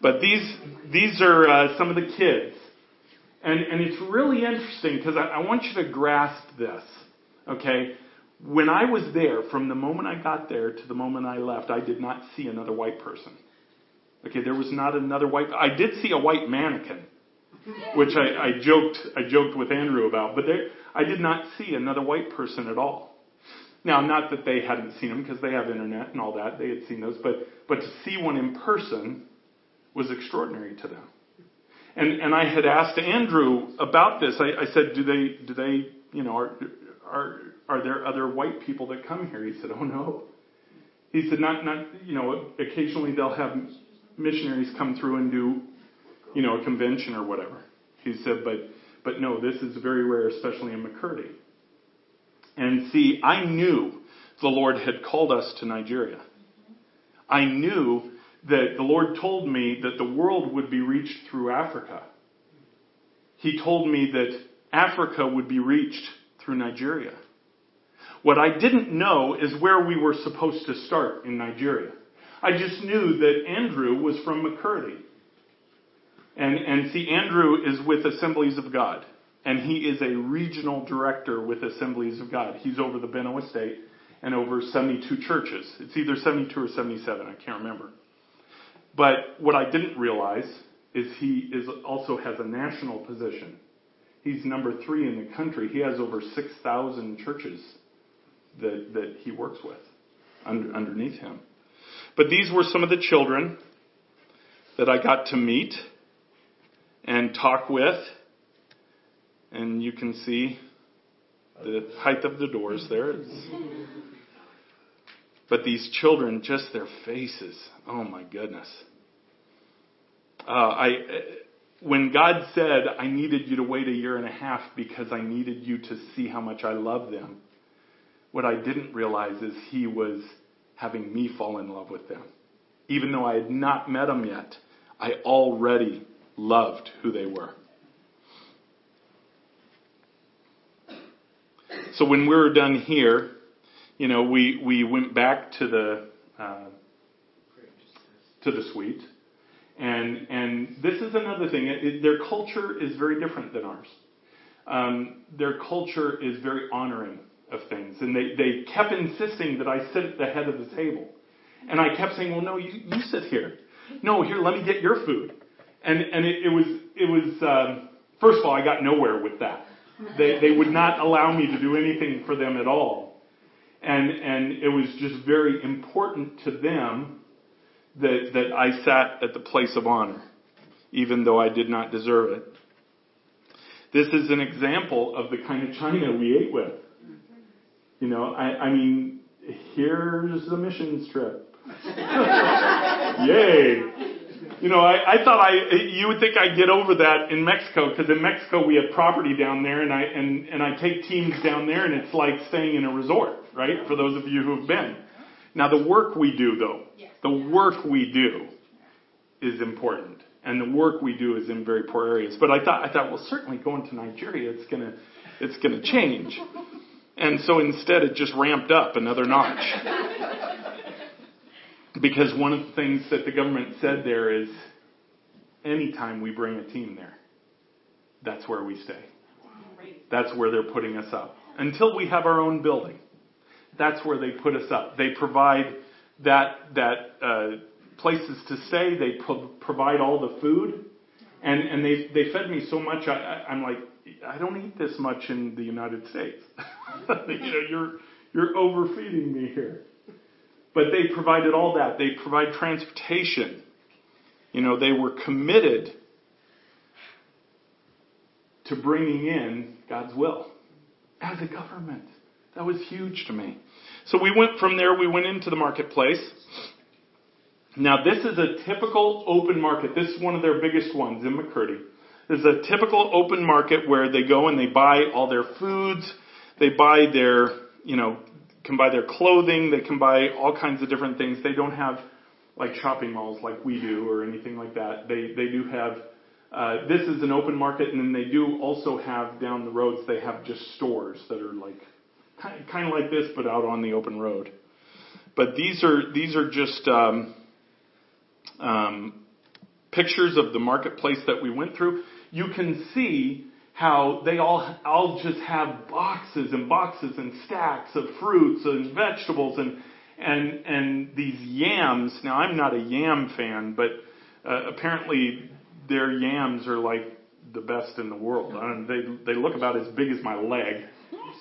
But these these are uh, some of the kids, and and it's really interesting because I, I want you to grasp this. Okay? When I was there, from the moment I got there to the moment I left, I did not see another white person. Okay, there was not another white. I did see a white mannequin, which I, I joked. I joked with Andrew about, but there, I did not see another white person at all. Now, not that they hadn't seen them because they have internet and all that; they had seen those. But but to see one in person was extraordinary to them. And and I had asked Andrew about this. I, I said, do they do they you know are are, are there other white people that come here? He said, Oh no. He said, not, not, you know, occasionally they'll have missionaries come through and do, you know, a convention or whatever. He said, but, but no, this is very rare, especially in Makurdi. And see, I knew the Lord had called us to Nigeria. I knew that the Lord told me that the world would be reached through Africa. He told me that Africa would be reached through Nigeria. What I didn't know is where we were supposed to start in Nigeria. I just knew that Andrew was from Makurdi. And, and see, Andrew is with Assemblies of God. And he is a regional director with Assemblies of God. He's over the Benue State and over 72 churches. It's either 72 or 77, I can't remember. But what I didn't realize is he is also has a national position. He's number three in the country. He has over 6,000 churches that, that he works with under, underneath him. But these were some of the children that I got to meet and talk with. And you can see the height of the doors there. But these children, just their faces, oh my goodness. Uh, I when God said, I needed you to wait a year and a half because I needed you to see how much I love them, what I didn't realize is He was having me fall in love with them. Even though I had not met them yet, I already loved who they were. So when we were done here, you know, we, we went back to the uh, to the suite and, and this is another thing. It, it, their culture is very different than ours. Um, their culture is very honoring of things. And they, they kept insisting that I sit at the head of the table. And I kept saying, well, no, you, you sit here. No, here, let me get your food. And, and it, it was, it was um, first of all, I got nowhere with that. They, they would not allow me to do anything for them at all. And, and it was just very important to them that, that I sat at the place of honor, even though I did not deserve it. This is an example of the kind of China we ate with. You know, I, I mean, here's a missions trip. Yay! You know, I, I thought I, you would think I'd get over that in Mexico, because in Mexico we have property down there, and I, and, and I take teams down there, and it's like staying in a resort, right? For those of you who have been. Now the work we do though, the work we do is important. and the work we do is in very poor areas. But I thought, I thought, well, certainly going to Nigeria, it's gonna, it's gonna change. And so instead, it just ramped up another notch. because one of the things that the government said there is, anytime we bring a team there, that's where we stay. That's where they're putting us up until we have our own building. That's where they put us up. They provide that that uh, places to stay. They pro- provide all the food, and and they they fed me so much. I, I, I'm like, I don't eat this much in the United States. you know, you're you're overfeeding me here. But they provided all that. They provide transportation. You know, they were committed to bringing in God's will as a government. That was huge to me. So we went from there, we went into the marketplace. Now, this is a typical open market. This is one of their biggest ones in Makurdi. This is a typical open market where they go and they buy all their foods, they buy their, you know, can buy their clothing, they can buy all kinds of different things. They don't have like shopping malls like we do or anything like that. They they do have uh, this is an open market, and then they do also have down the roads. They have just stores that are like kind, of like this, but out on the open road. But these are these are just um, um, pictures of the marketplace that we went through. You can see how they all all just have boxes and boxes and stacks of fruits and vegetables and and and these yams. Now I'm not a yam fan, but uh, apparently their yams are like the best in the world. I they they look about as big as my leg,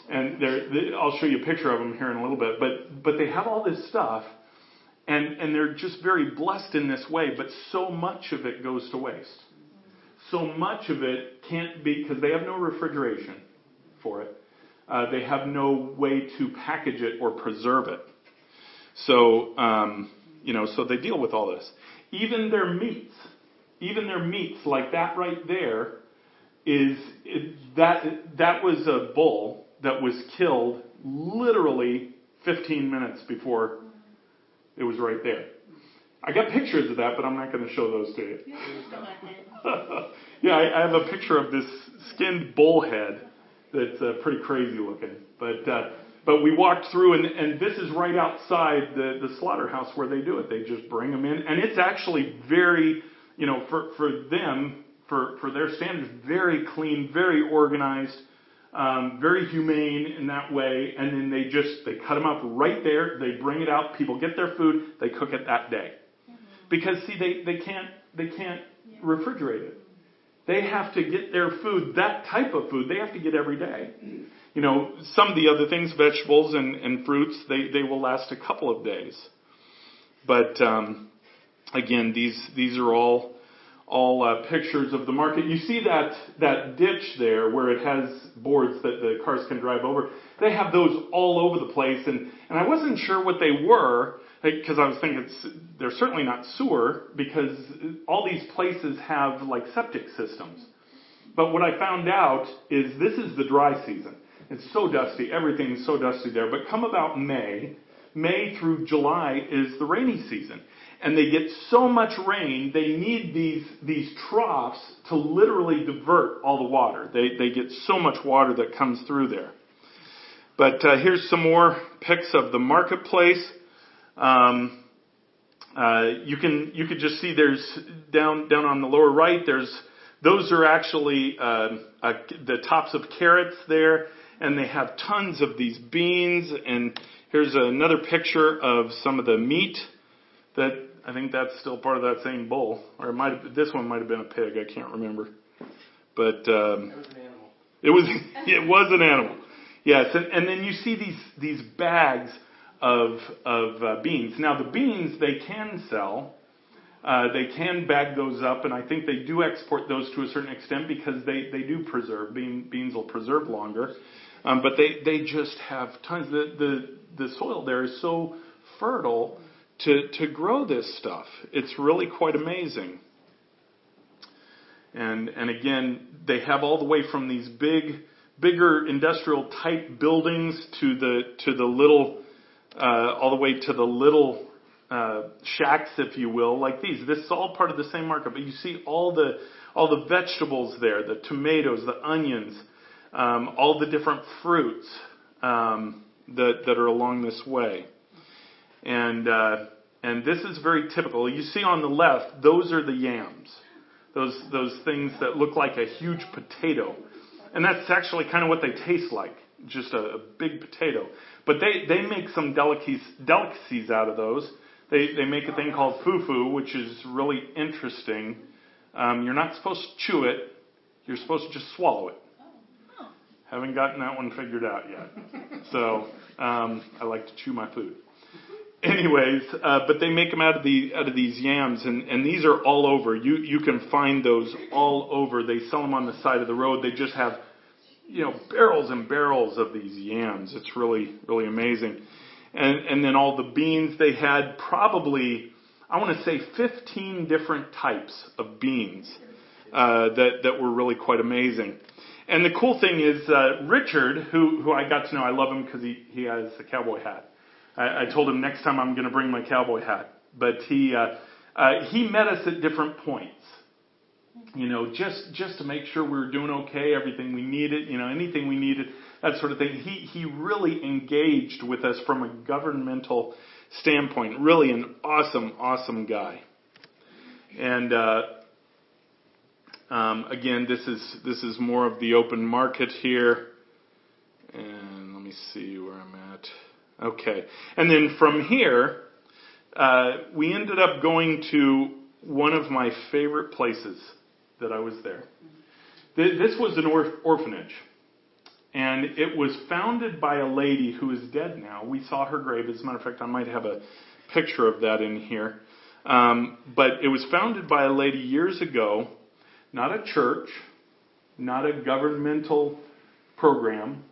and they're, they, I'll show you a picture of them here in a little bit. But but they have all this stuff, and and they're just very blessed in this way. But so much of it goes to waste. So much of it can't be because they have no refrigeration for it. Uh, they have no way to package it or preserve it. So um, you know, so they deal with all this. Even their meats even their meats, like that right there, is it, that that was a bull that was killed literally 15 minutes before it was right there. I got pictures of that, but I'm not going to show those to you. yeah, I, I have a picture of this skinned bull head that's uh, pretty crazy looking. But uh, but we walked through, and, and this is right outside the the slaughterhouse where they do it. They just bring them in, and it's actually very you know, for, for them, for, for their standards, very clean, very organized, um, very humane in that way. And then they just, they cut them up right there. They bring it out. People get their food. They cook it that day. Because see, they, they can't, they can't refrigerate it. They have to get their food, that type of food, they have to get every day. You know, some of the other things, vegetables and, and fruits, they, they will last a couple of days. But, um, Again, these, these are all, all uh, pictures of the market. You see that, that ditch there where it has boards that the cars can drive over. They have those all over the place and, and I wasn't sure what they were because I was thinking it's, they're certainly not sewer because all these places have like septic systems. But what I found out is this is the dry season. It's so dusty. Everything's so dusty there. But come about May, May through July is the rainy season and they get so much rain, they need these, these troughs to literally divert all the water. They, they get so much water that comes through there. But uh, here's some more pics of the marketplace. Um, uh, you can you can just see there's down down on the lower right. There's those are actually uh, uh the tops of carrots there, and they have tons of these beans. And here's another picture of some of the meat that I think that's still part of that same bowl, or it might have, this one might have been a pig. I can't remember, but um, it was it was an animal. Yes, and, and then you see these these bags of of uh, beans. Now the beans they can sell. Uh, they can bag those up, and I think they do export those to a certain extent because they, they do preserve. Bean, beans will preserve longer, um, but they, they just have tons. The, the the soil there is so fertile to, to grow this stuff. It's really quite amazing. And, and again, they have all the way from these big, bigger industrial type buildings to the, to the little, uh, all the way to the little uh, shacks, if you will, like these. This is all part of the same market, but you see all the all the vegetables there, the tomatoes, the onions, um, all the different fruits um, that that are along this way, and uh, and this is very typical. You see on the left, those are the yams, those those things that look like a huge potato, and that's actually kind of what they taste like, just a, a big potato. But they they make some delicacies delicacies out of those. They they make a thing called fufu, which is really interesting. Um, you're not supposed to chew it. You're supposed to just swallow it. Haven't gotten that one figured out yet. So um, I like to chew my food. Anyways, uh, but they make them out of the out of these yams, and and these are all over. You you can find those all over. They sell them on the side of the road. They just have, you know, barrels and barrels of these yams. It's really really amazing. And and then all the beans they had probably I want to say 15 different types of beans uh, that that were really quite amazing. And the cool thing is uh, Richard, who who I got to know, I love him because he he has a cowboy hat. I, I told him next time I'm going to bring my cowboy hat. But he uh, uh, he met us at different points. You know, just just to make sure we were doing okay, everything we needed, you know, anything we needed, that sort of thing. He he really engaged with us from a governmental standpoint. Really, an awesome, awesome guy. And uh, um, again, this is this is more of the open market here. And let me see where I'm at. Okay. And then from here, uh, we ended up going to one of my favorite places that I was there. This was an orphanage. And it was founded by a lady who is dead now. We saw her grave. As a matter of fact, I might have a picture of that in here. Um, but it was founded by a lady years ago, not a church, not a governmental program.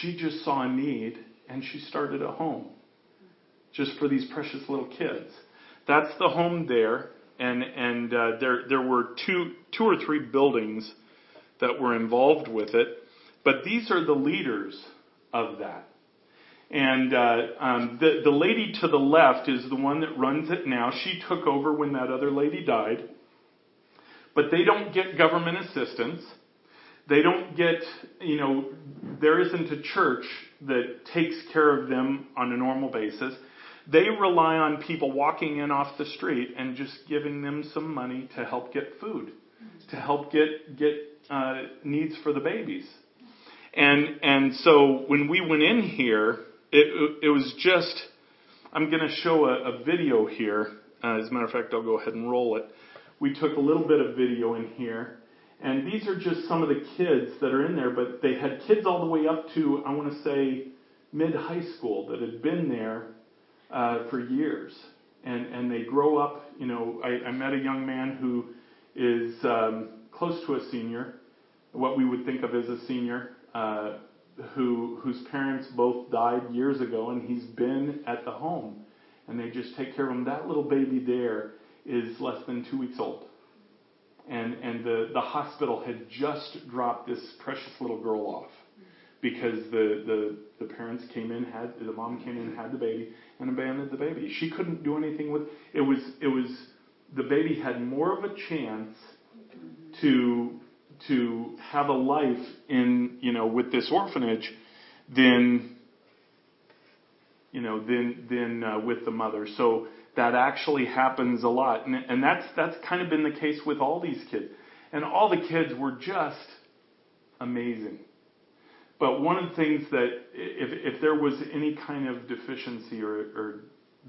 She just saw a need and she started a home just for these precious little kids. That's the home there, and and uh, there there were two two or three buildings that were involved with it, but these are the leaders of that. And uh, um, the the lady to the left is the one that runs it now. She took over when that other lady died, but they don't get government assistance. They don't get, you know, there isn't a church that takes care of them on a normal basis. They rely on people walking in off the street and just giving them some money to help get food, to help get get uh, needs for the babies. And and so when we went in here, it it was just. I'm going to show a, a video here. Uh, as a matter of fact, I'll go ahead and roll it. We took a little bit of video in here. And these are just some of the kids that are in there, but they had kids all the way up to, I want to say, mid high school that had been there uh, for years. And, and they grow up, you know, I, I met a young man who is um, close to a senior, what we would think of as a senior, uh, who, whose parents both died years ago, and he's been at the home. And they just take care of him. That little baby there is less than two weeks old and and the the hospital had just dropped this precious little girl off because the the the parents came in had the mom came in had the baby and abandoned the baby. She couldn't do anything with it was it was the baby had more of a chance to to have a life in you know with this orphanage than you know than than uh, with the mother. So that actually happens a lot. And, and that's, that's kind of been the case with all these kids. And all the kids were just amazing. But one of the things that, if, if there was any kind of deficiency or, or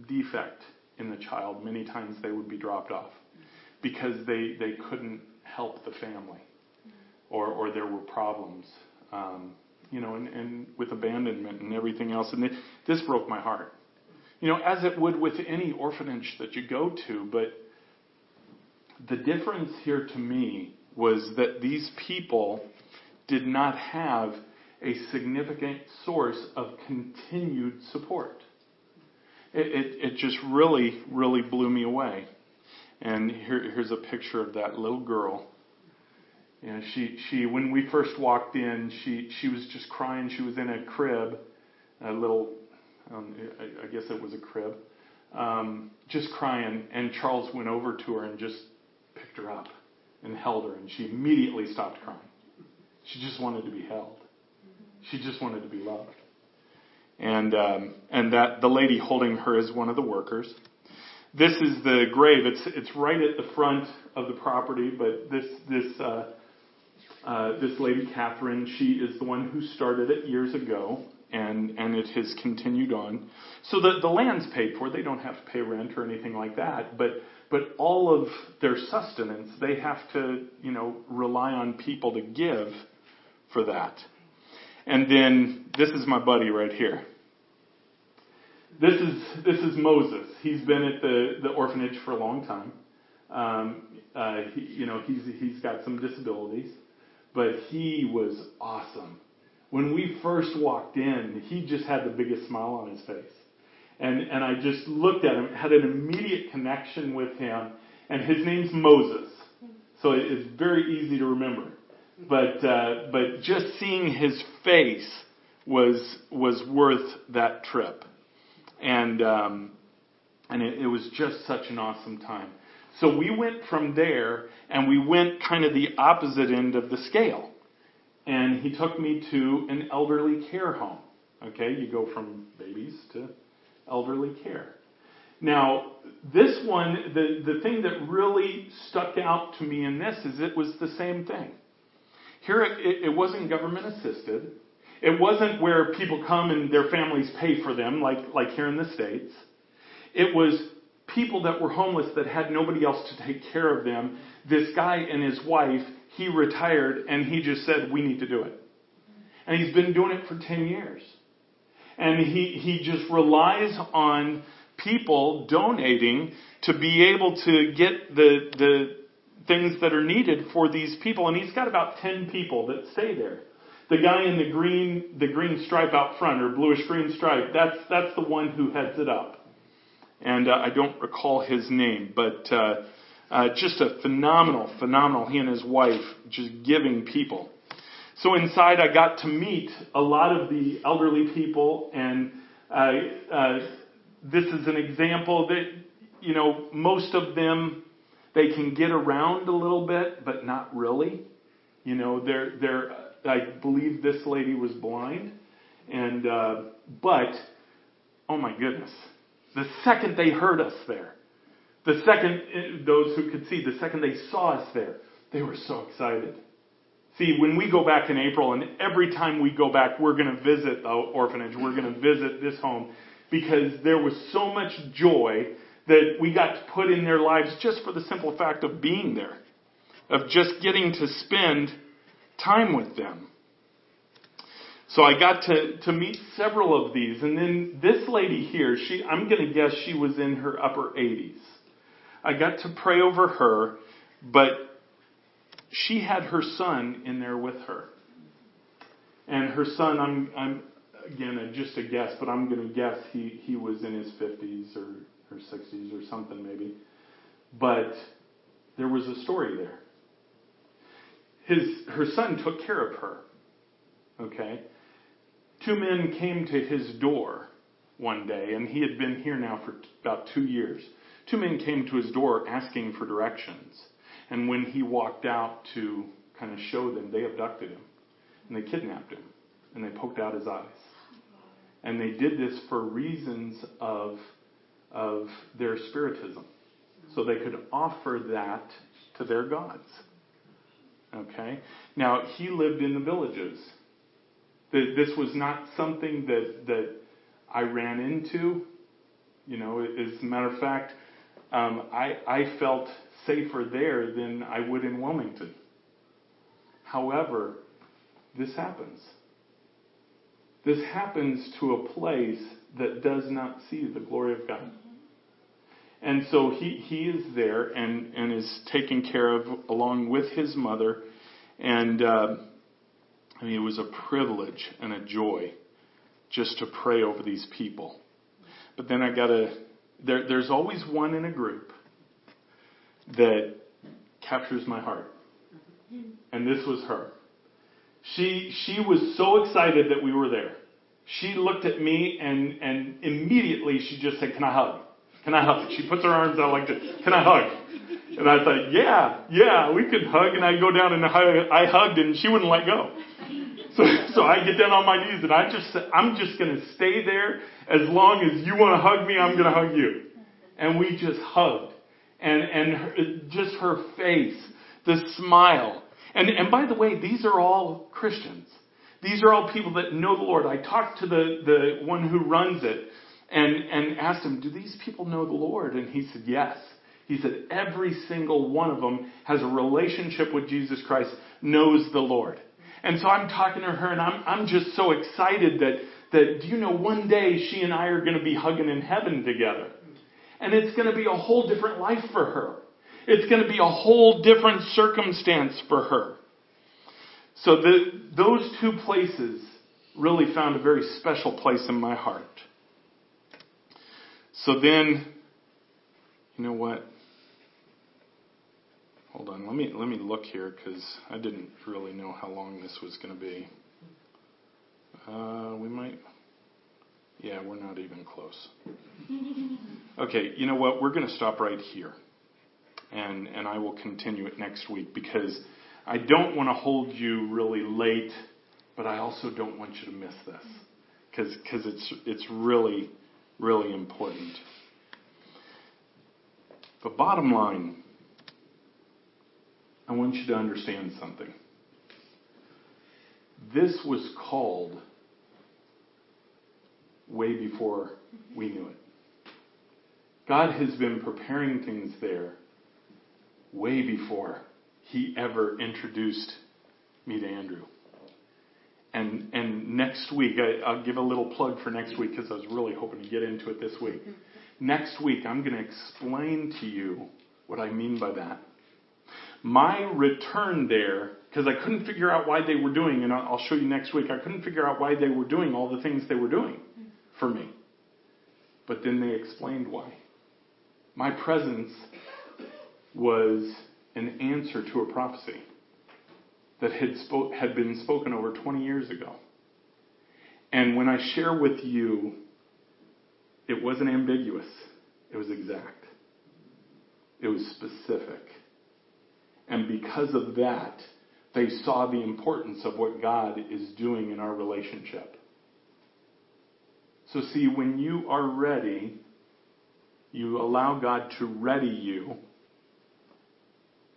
defect in the child, many times they would be dropped off because they, they couldn't help the family or, or there were problems. Um, you know, and, and with abandonment and everything else. And this broke my heart you know, as it would with any orphanage that you go to. But the difference here to me was that these people did not have a significant source of continued support. It, it, it just really, really blew me away. And here, here's a picture of that little girl. You know, she, she, when we first walked in, she, she was just crying. She was in a crib, a little um, I, guess it was a crib. um, just crying, and Charles went over to her and just picked her up and held her, and she immediately stopped crying. She just wanted to be held. She just wanted to be loved. And um, and that the lady holding her is one of the workers. This is the grave. It's it's right at the front of the property, but this this uh, uh, this lady Catherine, she is the one who started it years ago, and and it has continued on. So the the land's paid for. They don't have to pay rent or anything like that, but but all of their sustenance they have to you know rely on people to give for that. And then this is my buddy right here. This is this is Moses. He's been at the the orphanage for a long time. Um, uh, he, you know he's he's got some disabilities, but he was awesome. When we first walked in, he just had the biggest smile on his face, and and I just looked at him, had an immediate connection with him, and his name's Moses, so it's very easy to remember. But uh, but just seeing his face was was worth that trip, and um, and it, it was just such an awesome time. So we went from there and we went kind of the opposite end of the scale. And he took me to an elderly care home. Okay, you go from babies to elderly care. Now, this one, the, the thing that really stuck out to me in this is it was the same thing. Here, it, it wasn't government assisted. It wasn't where people come and their families pay for them, like, like here in the States. It was people that were homeless that had nobody else to take care of them. This guy and his wife, he retired and he just said, We need to do it. And he's been doing it for 10 years. And he, he just relies on people donating to be able to get the, the things that are needed for these people. And he's got about 10 people that stay there. The guy in the green, the green stripe out front or bluish green stripe, that's, that's the one who heads it up. And uh, I don't recall his name, but uh, uh, just a phenomenal, phenomenal, he and his wife just giving people. So inside I got to meet a lot of the elderly people and uh, uh, this is an example that, you know, most of them they can get around a little bit, but not really. You know, they're they're. I believe this lady was blind, and uh, but oh my goodness, the second they heard us there, the second uh, those who could see, the second they saw us there, they were so excited. See, when we go back in April, and every time we go back, we're going to visit the orphanage, we're going to visit this home, because there was so much joy that we got to put in their lives just for the simple fact of being there, of just getting to spend time with them. So I got to, to meet several of these. And then this lady here, she, I'm going to guess she was in her upper 80s. I got to pray over her, but she had her son in there with her. And her son, I'm, I'm again, just a guess, but I'm going to guess he, he was in his 50s or her 60s or something maybe. But there was a story there. His, her son took care of her. Okay? Two men came to his door one day, and he had been here now for about two years. Two men came to his door asking for directions. And when he walked out to kind of show them, they abducted him. And they kidnapped him. And they poked out his eyes. And they did this for reasons of of their spiritism. So they could offer that to their gods. Okay? Now, he lived in the villages. This was not something that, that I ran into. You know, as a matter of fact, um, I, I felt safer there than I would in Wilmington. However, this happens. This happens to a place that does not see the glory of God. And so he, he is there and, and is taken care of along with his mother. And uh, I mean, it was a privilege and a joy just to pray over these people. But then I got to, there, there's always one in a group that captures my heart. And this was her. She, she was so excited that we were there. She looked at me and, and immediately she just said, Can I hug? Can I hug? She puts her arms out like this. Can I hug? And I thought, yeah, yeah, we could hug. And I go down and I hugged and she wouldn't let go. So, so I get down on my knees and I just said, I'm just going to stay there as long as you want to hug me, I'm going to hug you. And we just hugged. And, and her, just her face, the smile. And, and by the way, these are all Christians. These are all people that know the Lord. I talked to the, the one who runs it and, and asked him, do these people know the Lord? And he said, yes. He said, every single one of them has a relationship with Jesus Christ, knows the Lord. And so I'm talking to her and I'm, I'm just so excited that, that, do you know, one day she and I are going to be hugging in heaven together. And it's going to be a whole different life for her. It's going to be a whole different circumstance for her. So the, those two places really found a very special place in my heart. So then, you know what? Hold on, let me let me look here because I didn't really know how long this was going to be. Uh, we might. Yeah, we're not even close. Okay, you know what? We're going to stop right here, and and I will continue it next week because I don't want to hold you really late, but I also don't want you to miss this because because it's it's really really important. The bottom line I want you to understand something. This was called way before we knew it. God has been preparing things there way before he ever introduced me to Andrew. And and next week, I, will give a little plug for next week because I was really hoping to get into it this week. Mm-hmm. Next week, I'm going to explain to you what I mean by that my return there, because I couldn't figure out why they were doing, and I'll show you next week, I couldn't figure out why they were doing all the things they were doing mm-hmm. for me. But then they explained why. My presence was an answer to a prophecy that had, spoke, had been spoken over 20 years ago. And when I share with you, it wasn't ambiguous, it was exact, it was specific. And because of that, they saw the importance of what God is doing in our relationship. So, see, when you are ready, you allow God to ready you,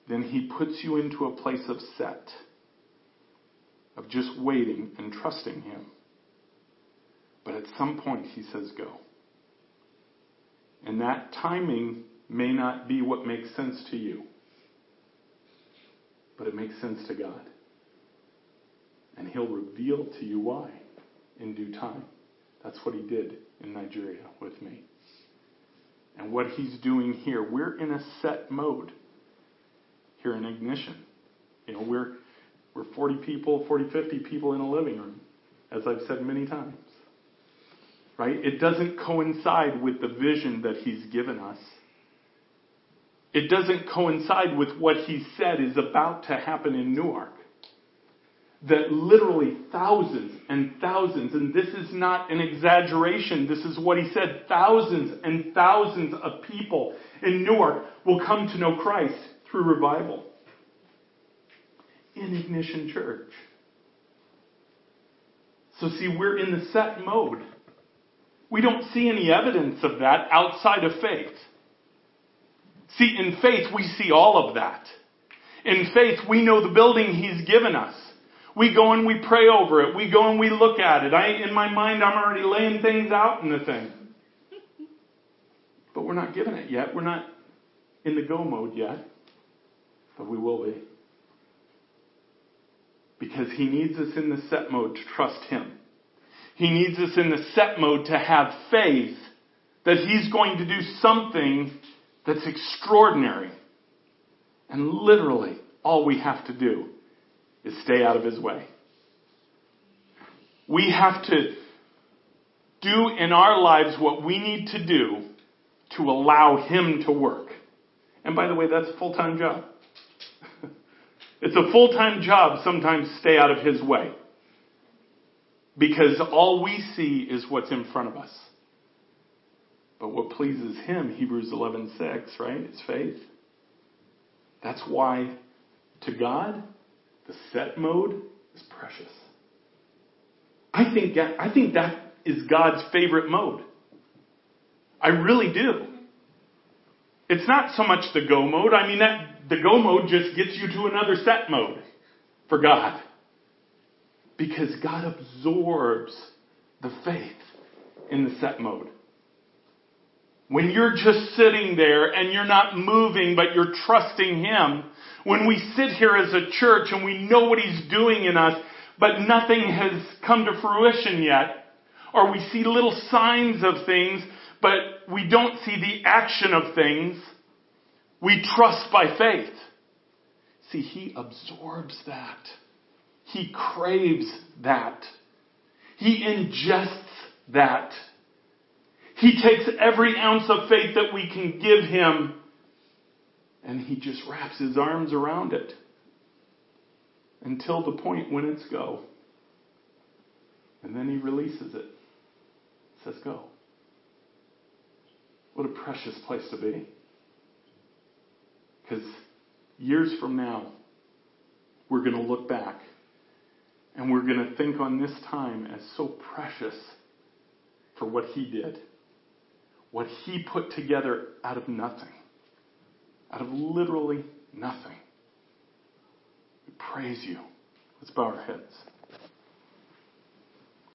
then He puts you into a place of set, of just waiting and trusting Him. But at some point, He says, go. And that timing may not be what makes sense to you but it makes sense to God. And He'll reveal to you why in due time. That's what He did in Nigeria with me. And what He's doing here, we're in a set mode here in Ignition. You know, we're, we're 40 people, 40, 50 people in a living room, as I've said many times. Right? It doesn't coincide with the vision that He's given us. It doesn't coincide with what he said is about to happen in Newark. That literally thousands and thousands, and this is not an exaggeration, this is what he said, thousands and thousands of people in Newark will come to know Christ through revival. In Ignition Church. So, see, we're in the set mode. We don't see any evidence of that outside of faith. See, in faith, we see all of that. In faith, we know the building He's given us. We go and we pray over it. We go and we look at it. I, in my mind, I'm already laying things out in the thing. But we're not given it yet. We're not in the go mode yet. But we will be. Because He needs us in the set mode to trust Him. He needs us in the set mode to have faith that He's going to do something that's extraordinary. And literally, all we have to do is stay out of his way. We have to do in our lives what we need to do to allow him to work. And by the way, that's a full time job. It's a full time job sometimes stay out of his way. Because all we see is what's in front of us. But what pleases him, Hebrews 11:6, right? It's faith. That's why to God, the set mode is precious. I think I think that is God's favorite mode. I really do. It's not so much the go mode. I mean that the go mode just gets you to another set mode for God. Because God absorbs the faith in the set mode. When you're just sitting there and you're not moving, but you're trusting Him, when we sit here as a church and we know what He's doing in us, but nothing has come to fruition yet, or we see little signs of things, but we don't see the action of things, we trust by faith. See, He absorbs that. He craves that. He ingests that. He takes every ounce of faith that we can give him and he just wraps his arms around it until the point when it's go. And then he releases it. Says go. What a precious place to be. Because years from now, we're going to look back and we're going to think on this time as so precious for what he did what he put together out of nothing, out of literally nothing. We praise you. Let's bow our heads.